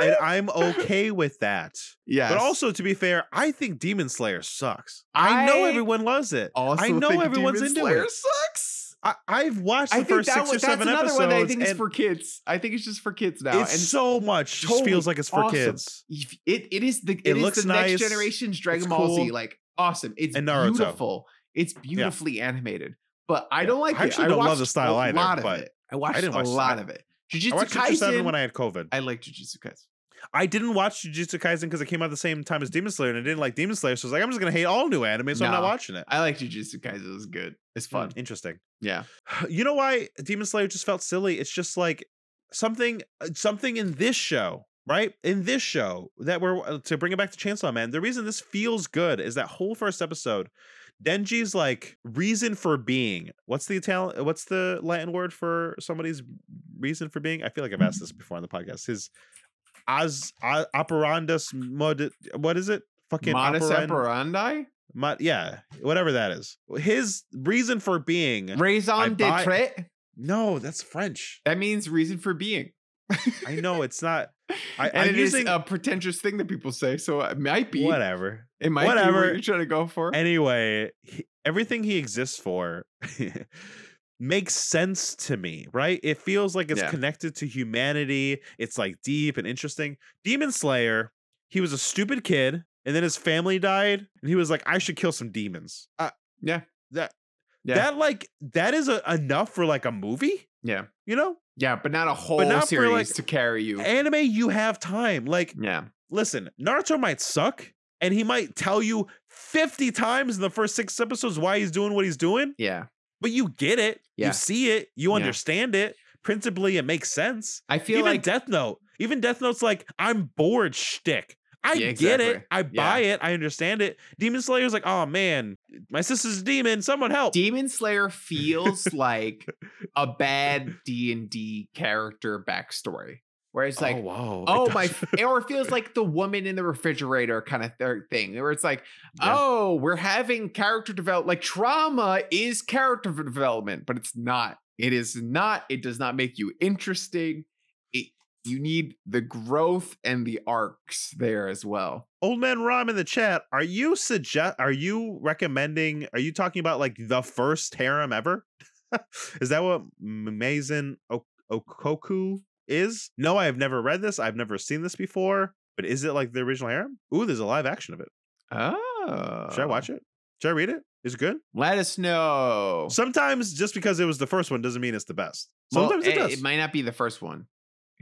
and I'm okay with that. yeah. But also, to be fair, I think Demon Slayer sucks. I, know everyone loves it. also I know everyone's Demon into Slayer it. sucks. I, I've watched the I first six one, or seven that's another episodes. one that I think is for kids. I think it's just for kids now. it's and so much. just feels like it's for awesome. kids. It it is the It it is looks the nice, next generation's Dragon it's Ball Z. Like awesome. It's beautiful. It's beautifully animated. But I don't like I it. actually don't love the style a either, lot of but it. I watched didn't a watch- lot I- of it. I Jujutsu watched Jujutsu Seven Kaisen. when I had COVID. I like Jujutsu Kaisen. I didn't watch Jujutsu Kaisen because it came out the same time as Demon Slayer, and I didn't like Demon Slayer, so I was like, I'm just gonna hate all new anime, so I'm not watching it. I like Jujutsu Kaisen. It was good. It's fun. Hmm, interesting. Yeah. You know why Demon Slayer just felt silly? It's just like something, uh, something in this show, right? In this show that we're uh, to bring it back to Chainsaw Man. The reason this feels good is that whole first episode. Denji's like reason for being. What's the Italian? What's the Latin word for somebody's reason for being? I feel like I've asked this mm. before on the podcast. His as operandus mod. What is it? Fucking Modus operand- operandi? mod- yeah, whatever that is. His reason for being. Raison d'etre? No, that's French. That means reason for being. I know it's not. I, and I'm it is using a pretentious thing that people say, so it might be. whatever. It might be Whatever. what you're trying to go for. Anyway, he, everything he exists for makes sense to me, right? It feels like it's Yeah. connected to humanity. It's like deep and interesting. Demon Slayer, he was a stupid kid, and then his family died, and he was like, "I should kill some demons." Uh, Yeah. That Yeah. that like that is a, enough for like a movie. Yeah. You know, Yeah, but not a whole not for, series like, to carry you. anime you have time. Like, yeah. listen, Naruto might suck, and he might tell you fifty times in the first six episodes why he's doing what he's doing, Yeah. but you get it, Yeah. you see it, you Yeah. understand it. Principally, it makes sense. I feel even like Death Note, even Death Note's like, I'm bored shtick. I Yeah, get it. I buy it. I understand it. Demon Slayer's like, oh man, my sister's a demon. Someone help. Demon Slayer feels like a bad D and D character backstory, where it's oh, like, oh, wow. oh, my, or it feels like the woman in the refrigerator kind of th- thing, where it's like, Yeah. oh, we're having character develop. Like trauma is character development, but it's not. It is not. It does not make you interesting. It, you need the growth and the arcs there as well. Old Man Rom in the chat. Are you suggest? Are you recommending? Are you talking about like the first harem ever? is that what Maison Ikkoku is? No, I have never read this. I've never seen this before. But is it like the original harem? Ooh, there's a live action of it. Oh, Should I watch it? Should I read it? Is it good? Let us know. Sometimes just because it was the first one doesn't mean it's the best. Well, Sometimes it eh, does. might not be the first one.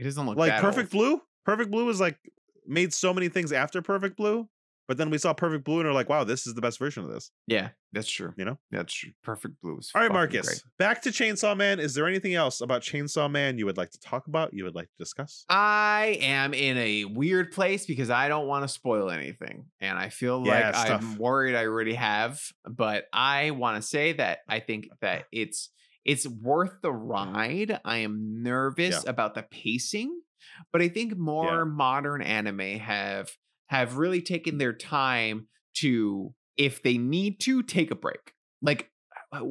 It doesn't look like Perfect old. Blue. Perfect Blue was like made so many things after Perfect Blue, but then we saw Perfect Blue and are like, wow, this is the best version of this. Yeah, that's true. You know? that's true. Perfect Blue. is All right, Marcus. great. Back to Chainsaw Man. Is there anything else about Chainsaw Man you would like to talk about? You would like to discuss? I am in a weird place because I don't want to spoil anything, and I feel Yeah, like I'm tough. worried I already have. But I want to say that I think that it's it's worth the ride. I am nervous about the pacing, but I think more modern anime have have really taken their time to, if they need to, take a break. Like uh,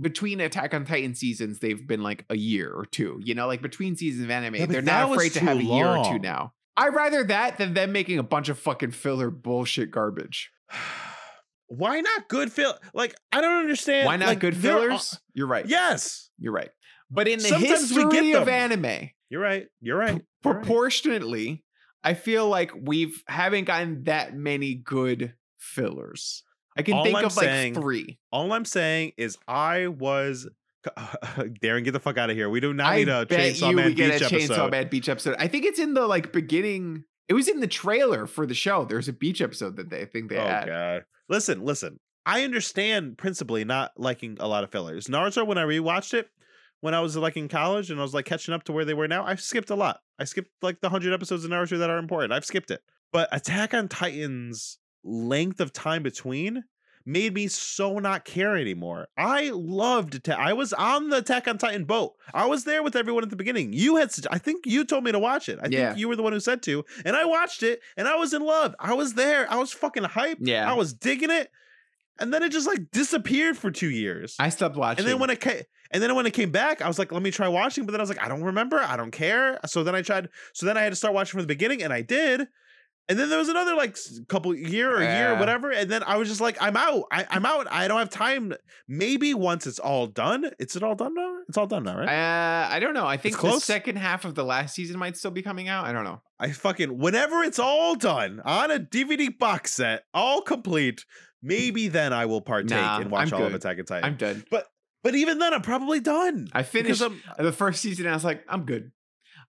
between Attack on Titan seasons, they've been like a year or two. You know, like between seasons of anime, Yeah, they're not afraid to have a year or two now. I'd rather that than them making a bunch of fucking filler bullshit garbage. Why not good fill? Like, I don't understand. Why not like, good are- fillers? You're right. Yes. You're right. But in the Sometimes we history get of anime, You're right. You're right. Right. proportionately, I feel like we've haven't gotten that many good fillers. I can All think I'm of like three. All I'm saying is I was Darren, get the fuck out of here. We do not I need a bet Chainsaw you Man we get beach a Chainsaw. Man beach episode. I think it's in the like beginning. It was in the trailer for the show. There's a beach episode that they think they oh had. god. Listen, listen. I understand principally not liking a lot of fillers. Naruto, when I rewatched it, when I was like in college and I was like catching up to where they were now, I skipped a lot. I skipped like the hundred episodes of Naruto that are important. I've skipped it. But Attack on Titan's length of time between made me so not care anymore. I loved Attack. I was on the Attack on Titan boat. I was there with everyone at the beginning. You had, I think you told me to watch it. I Yeah. think you were the one who said to, and I watched it, and I was in love. I was there. I was fucking hyped. Yeah. I was digging it, and then it just like disappeared for two years. I stopped watching. and then when it came, and then when it came back, I was like, let me try watching. But then I was like, I don't remember. I don't care. So then I tried. So then I had to start watching from the beginning, and I did. And then there was another like couple year or year or whatever. And then I was just like, I'm out. I, I'm out. I don't have time. Maybe once it's all done. It's it all done now? It's all done now, right? uh, I don't know. I think the second half of the last season might still be coming out. I don't know. I fucking whenever it's all done on a DVD box set, all complete, maybe then I will partake Nah, and watch I'm all of. Attack on Titan. I'm done. but but even then, I'm probably done. I finished the first season. And I was like, I'm good.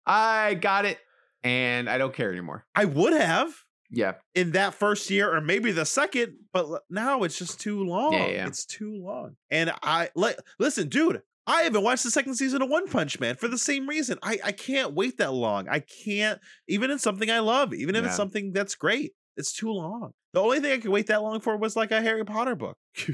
I got it, and I don't care anymore. I would have Yeah, in that first year or maybe the second, but now it's just too long. yeah. yeah. It's too long. And I like listen, dude. I haven't watched the second season of One Punch Man for the same reason. I, I can't wait that long. I can't, even in something I love, even if it's something that's great, it's too long. The only thing I could wait that long for was like a Harry Potter book.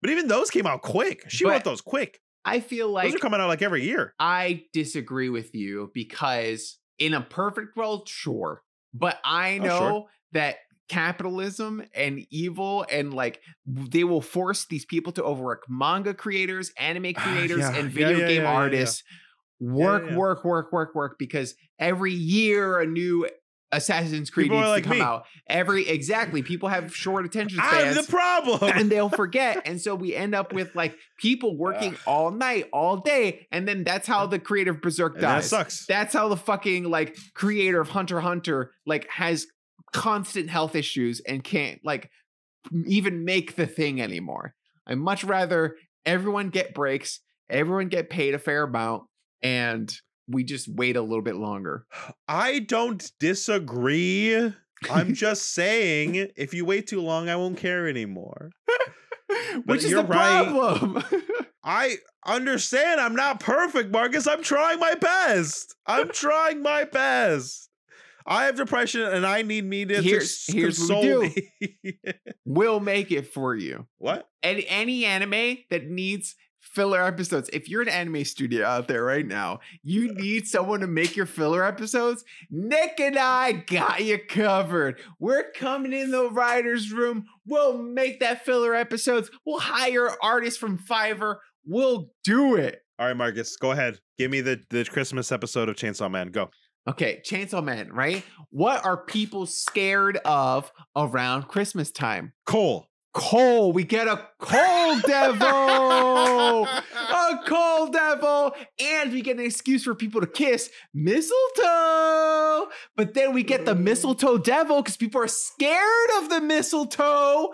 but even those came out quick. She wrote those quick. I feel like those are coming out like every year. I disagree with you because in a perfect world, sure. But I Oh, know sure. that capitalism and evil and like they will force these people to overwork manga creators, anime creators, Ah, yeah. and video yeah, game yeah, yeah. artists work, work, work, work, work because every year a new Assassin's Creed People needs like to come me. out. Every exactly, people have short attention spans. I'm the problem. and they'll forget. And so we end up with like people working all night, all day. And then that's how the creative berserk And that dies. sucks. That's how the fucking like creator of Hunter Hunter like has constant health issues and can't like even make the thing anymore. I much rather everyone get breaks, everyone get paid a fair amount, and we just wait a little bit longer. I don't disagree. I'm just saying, if you wait too long, I won't care anymore. Which is the right. problem. I understand I'm not perfect, Marcus. I'm trying my best. I'm trying my best. I have depression and I need Here's- to here's what console we me. we'll make it for you. what? any, any anime that needs filler episodes. If you're an anime studio out there right now, you need someone to make your filler episodes. Nick and I got you covered. We're coming in the writer's room. We'll make that filler episodes. We'll hire artists from Fiverr. We'll do it. All right, Marcus, go ahead. Give me the, the Christmas episode of Chainsaw Man. Go. Okay, Chainsaw Man, right? What are people scared of around Christmas time? Cole. Coal. We get a coal devil. a coal devil. And we get an excuse for people to kiss mistletoe. But then we get the mm. mistletoe devil because people are scared of the mistletoe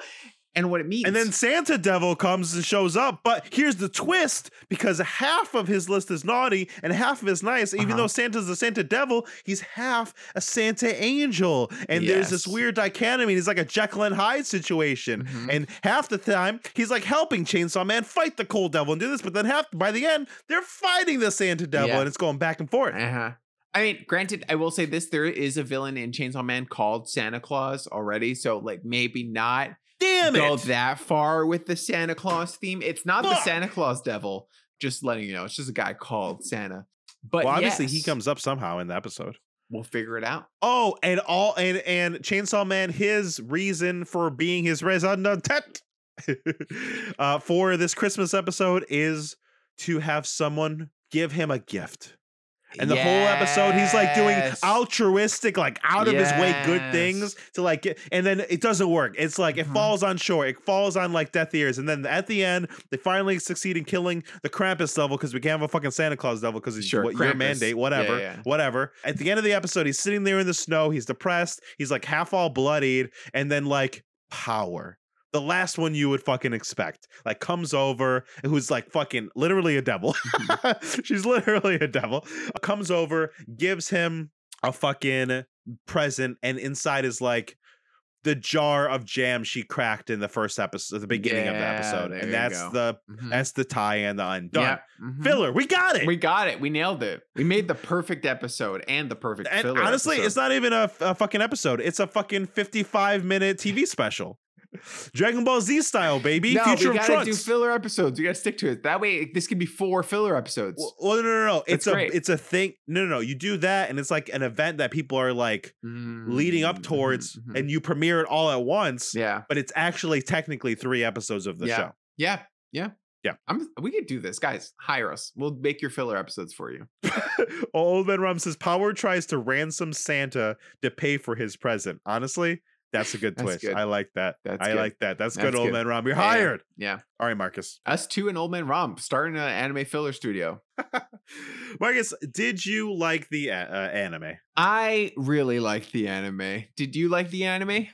and what it means. And then Santa Devil comes and shows up. But here's the twist because half of his list is naughty and half of it's nice. Even Uh-huh. though Santa's a Santa Devil, he's half a Santa Angel. And there's this weird dichotomy. He's like a Jekyll and Hyde situation. Mhm. And half the time, he's like helping Chainsaw Man fight the Cold Devil and do this. But then half by the end, they're fighting the Santa Devil Yeah. and it's going back and forth. Uh-huh. I mean, granted, I will say this: there is a villain in Chainsaw Man called Santa Claus already, so like maybe not Damn it! go that far with the Santa Claus theme. It's not the Santa Claus devil. Just letting you know, it's just a guy called Santa. But well, obviously, he comes up somehow in the episode. We'll figure it out. Oh, and all and and Chainsaw Man, his reason for being his raison d'etre uh, for this Christmas episode is to have someone give him a gift. And the whole episode, he's like doing altruistic, like out of his way good things to like get, and then it doesn't work. It's like it Mhm. falls on shore, it falls on like death ears, and then at the end, they finally succeed in killing the Krampus devil because we can't have a fucking Santa Claus devil because it's Sure, what your mandate, Yeah, whatever, yeah. whatever. At the end of the episode, he's sitting there in the snow, he's depressed, he's like half all bloodied, and then like power. The last one you would fucking expect, like comes over, who's like fucking literally a devil. She's literally a devil. Comes over, gives him a fucking present, and inside is like the jar of jam she cracked in the first episode, the beginning of the episode, and that's go. the Mhm. that's the tie and the undone. Yeah, mhm. Filler, we got it. We got it. We nailed it. We made the perfect episode and the perfect and filler. honestly, episode. it's not even a, a fucking episode. It's a fucking 55 minute TV special. Dragon Ball Z style, baby. no, Future we of gotta do filler episodes. We gotta stick to it. That way, this can be four filler episodes. well, well, no, no, no. It's That's a it's a thing. No, no, no. You do that, and it's like an event that people are like leading up Mm, towards, mhm, mhm. and you premiere it all at once. yeah, But it's actually technically three episodes of the Yeah. show. yeah, yeah, Yeah. I'm. We could do this, guys. Hire us. We'll make your filler episodes for you. Old Man Rum says Power tries to ransom Santa to pay for his present. Honestly, that's a good That's twist. good. I like that. That's I good. like that. That's, That's good, Old. Man Rum. You're Yeah, hired. Yeah, All right, Marcus. us two and Old Man Rom starting an anime filler studio. Marcus, did you like the uh, uh, anime? I really like the anime. Did you like the anime?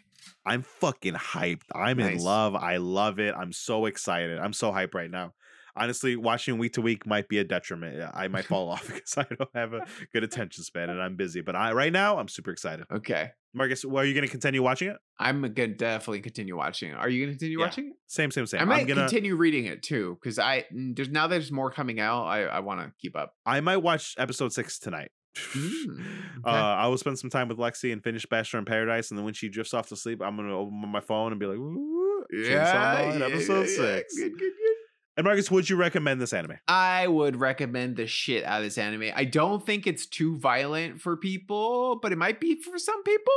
I'm fucking hyped. I'm in love. I love it. I'm so excited. I'm so hyped right now. Honestly, watching week to week might be a detriment. I might fall off because I don't have a good attention span and I'm busy. But I right now I'm super excited. Okay, Marcus, well, are you going to continue watching it? I'm gonna definitely continue watching it. Are you gonna continue Yeah. watching it? Same, same, same. I might gonna. continue reading it too, because I mm, there's now there's more coming out. I I want to keep up. I might watch episode six tonight. Mm, Uh. I will spend some time with Lexi and finish Bachelor in Paradise, and then when she drifts off to sleep, I'm gonna open my phone and be like, "Ooh, Chainsaw Man, episode six." Good, good, good. And Marcus, would you recommend this anime? I would recommend the shit out of this anime. I don't think it's too violent for people, but it might be for some people.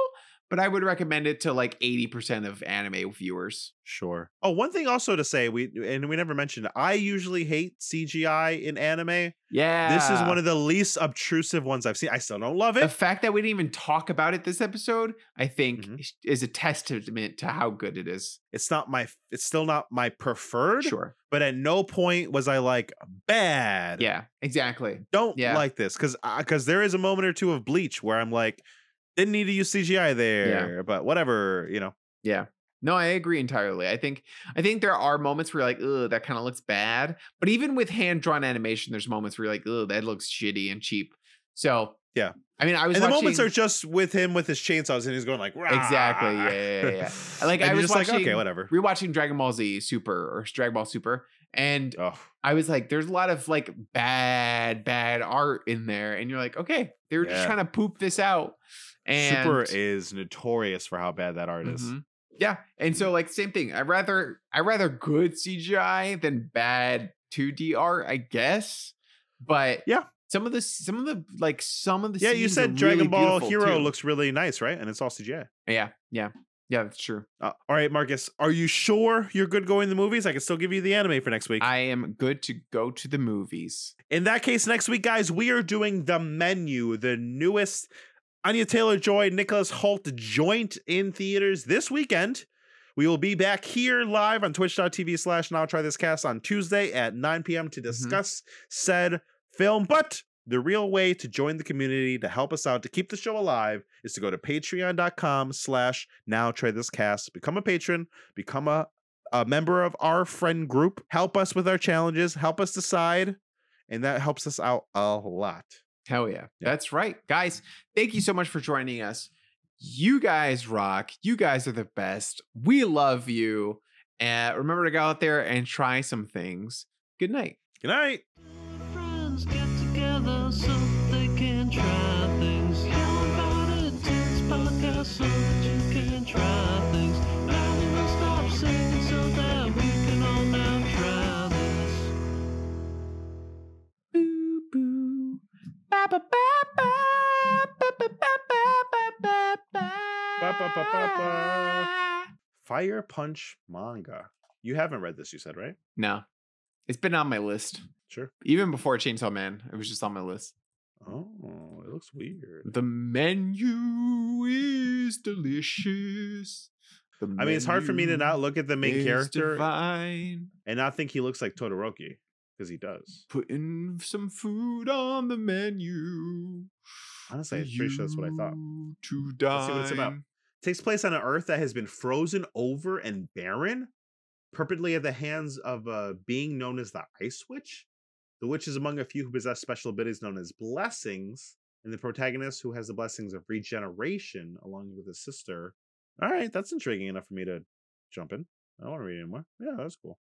But I would recommend it to like 80% of anime viewers. Sure. Oh, one thing also to say, we and we never mentioned. I usually hate CGI in anime. Yeah. This is one of the least obtrusive ones I've seen. I still don't love it. the fact that we didn't even talk about it this episode, I think, Mhm. is- a testament to how good it is. It's not my. It's still not my preferred. Sure. But at no point was I like bad. Yeah, exactly. Don't Yeah. like this because because there is a moment or two of Bleach where I'm like, didn't need to use CGI there, but whatever. You know. Yeah. No, I agree entirely. I think I think there are moments where you're like, ugh, that kind of looks bad. But even with hand drawn animation, there's moments where you're like, ugh, that looks shitty and cheap. So Yeah. I mean, I was And the moments are just with him with his chainsaws and he's going like "Rah!" Exactly, yeah, yeah, yeah, yeah. Like, I was just like okay watching- whatever. rewatching Dragon Ball Z Super or Dragon Ball Super, and Oh, I was like, there's a lot of like bad, bad art in there, and you're like, okay, they were just trying to poop this out. And Super is notorious for how bad that art is. Mhm. Yeah, and so like same thing. I rather I rather good CGI than bad 2D art, I guess. But Yeah. some of the some of the like some of the Yeah, you said Dragon really Ball Hero too. looks really nice, right? And it's all CGI. yeah yeah yeah that's true. Uh, all right, Marcus, are you sure you're good going to the movies? I can still give you the anime for next week. I am good to go to the movies. In that case, next week, guys, we are doing the menu, the newest Anya Taylor Joy, Nicholas Hoult joint in theaters this weekend. We will be back here live on twitch.tv slash now try this cast on Tuesday at 9 p.m. to mm-hmm. discuss said film. But the real way to join the community to help us out to keep the show alive is to go to patreon.com slash now try this cast. Become a patron, become a, a member of our friend group, help us with our challenges, help us decide and that helps us out a lot. Hell yeah. Yeah. That's right. Guys, thank you so much for joining us. You guys rock. You guys are the best. We love you. And remember to go out there and try some things. Good night. Good night. Fire Punch manga. You haven't read this, you said, right? No. It's been on my list. Sure. Even before Chainsaw Man, it was just on my list. Oh, it looks weird. The menu is delicious. The I mean, it's hard for me to not look at the main character Divine. and not think he looks like Todoroki because he does. Putting some food on the menu. Honestly, I'm pretty sure that's what I thought. To Let's see what it's about. dine. takes place on an Earth that has been frozen over and barren, perpetually at the hands of a being known as the Ice Witch. The witch is among a few who possess special abilities known as blessings, and the protagonist who has the blessings of regeneration along with his sister. All right, that's intriguing enough for me to jump in. I don't want to read anymore. Yeah, that's cool.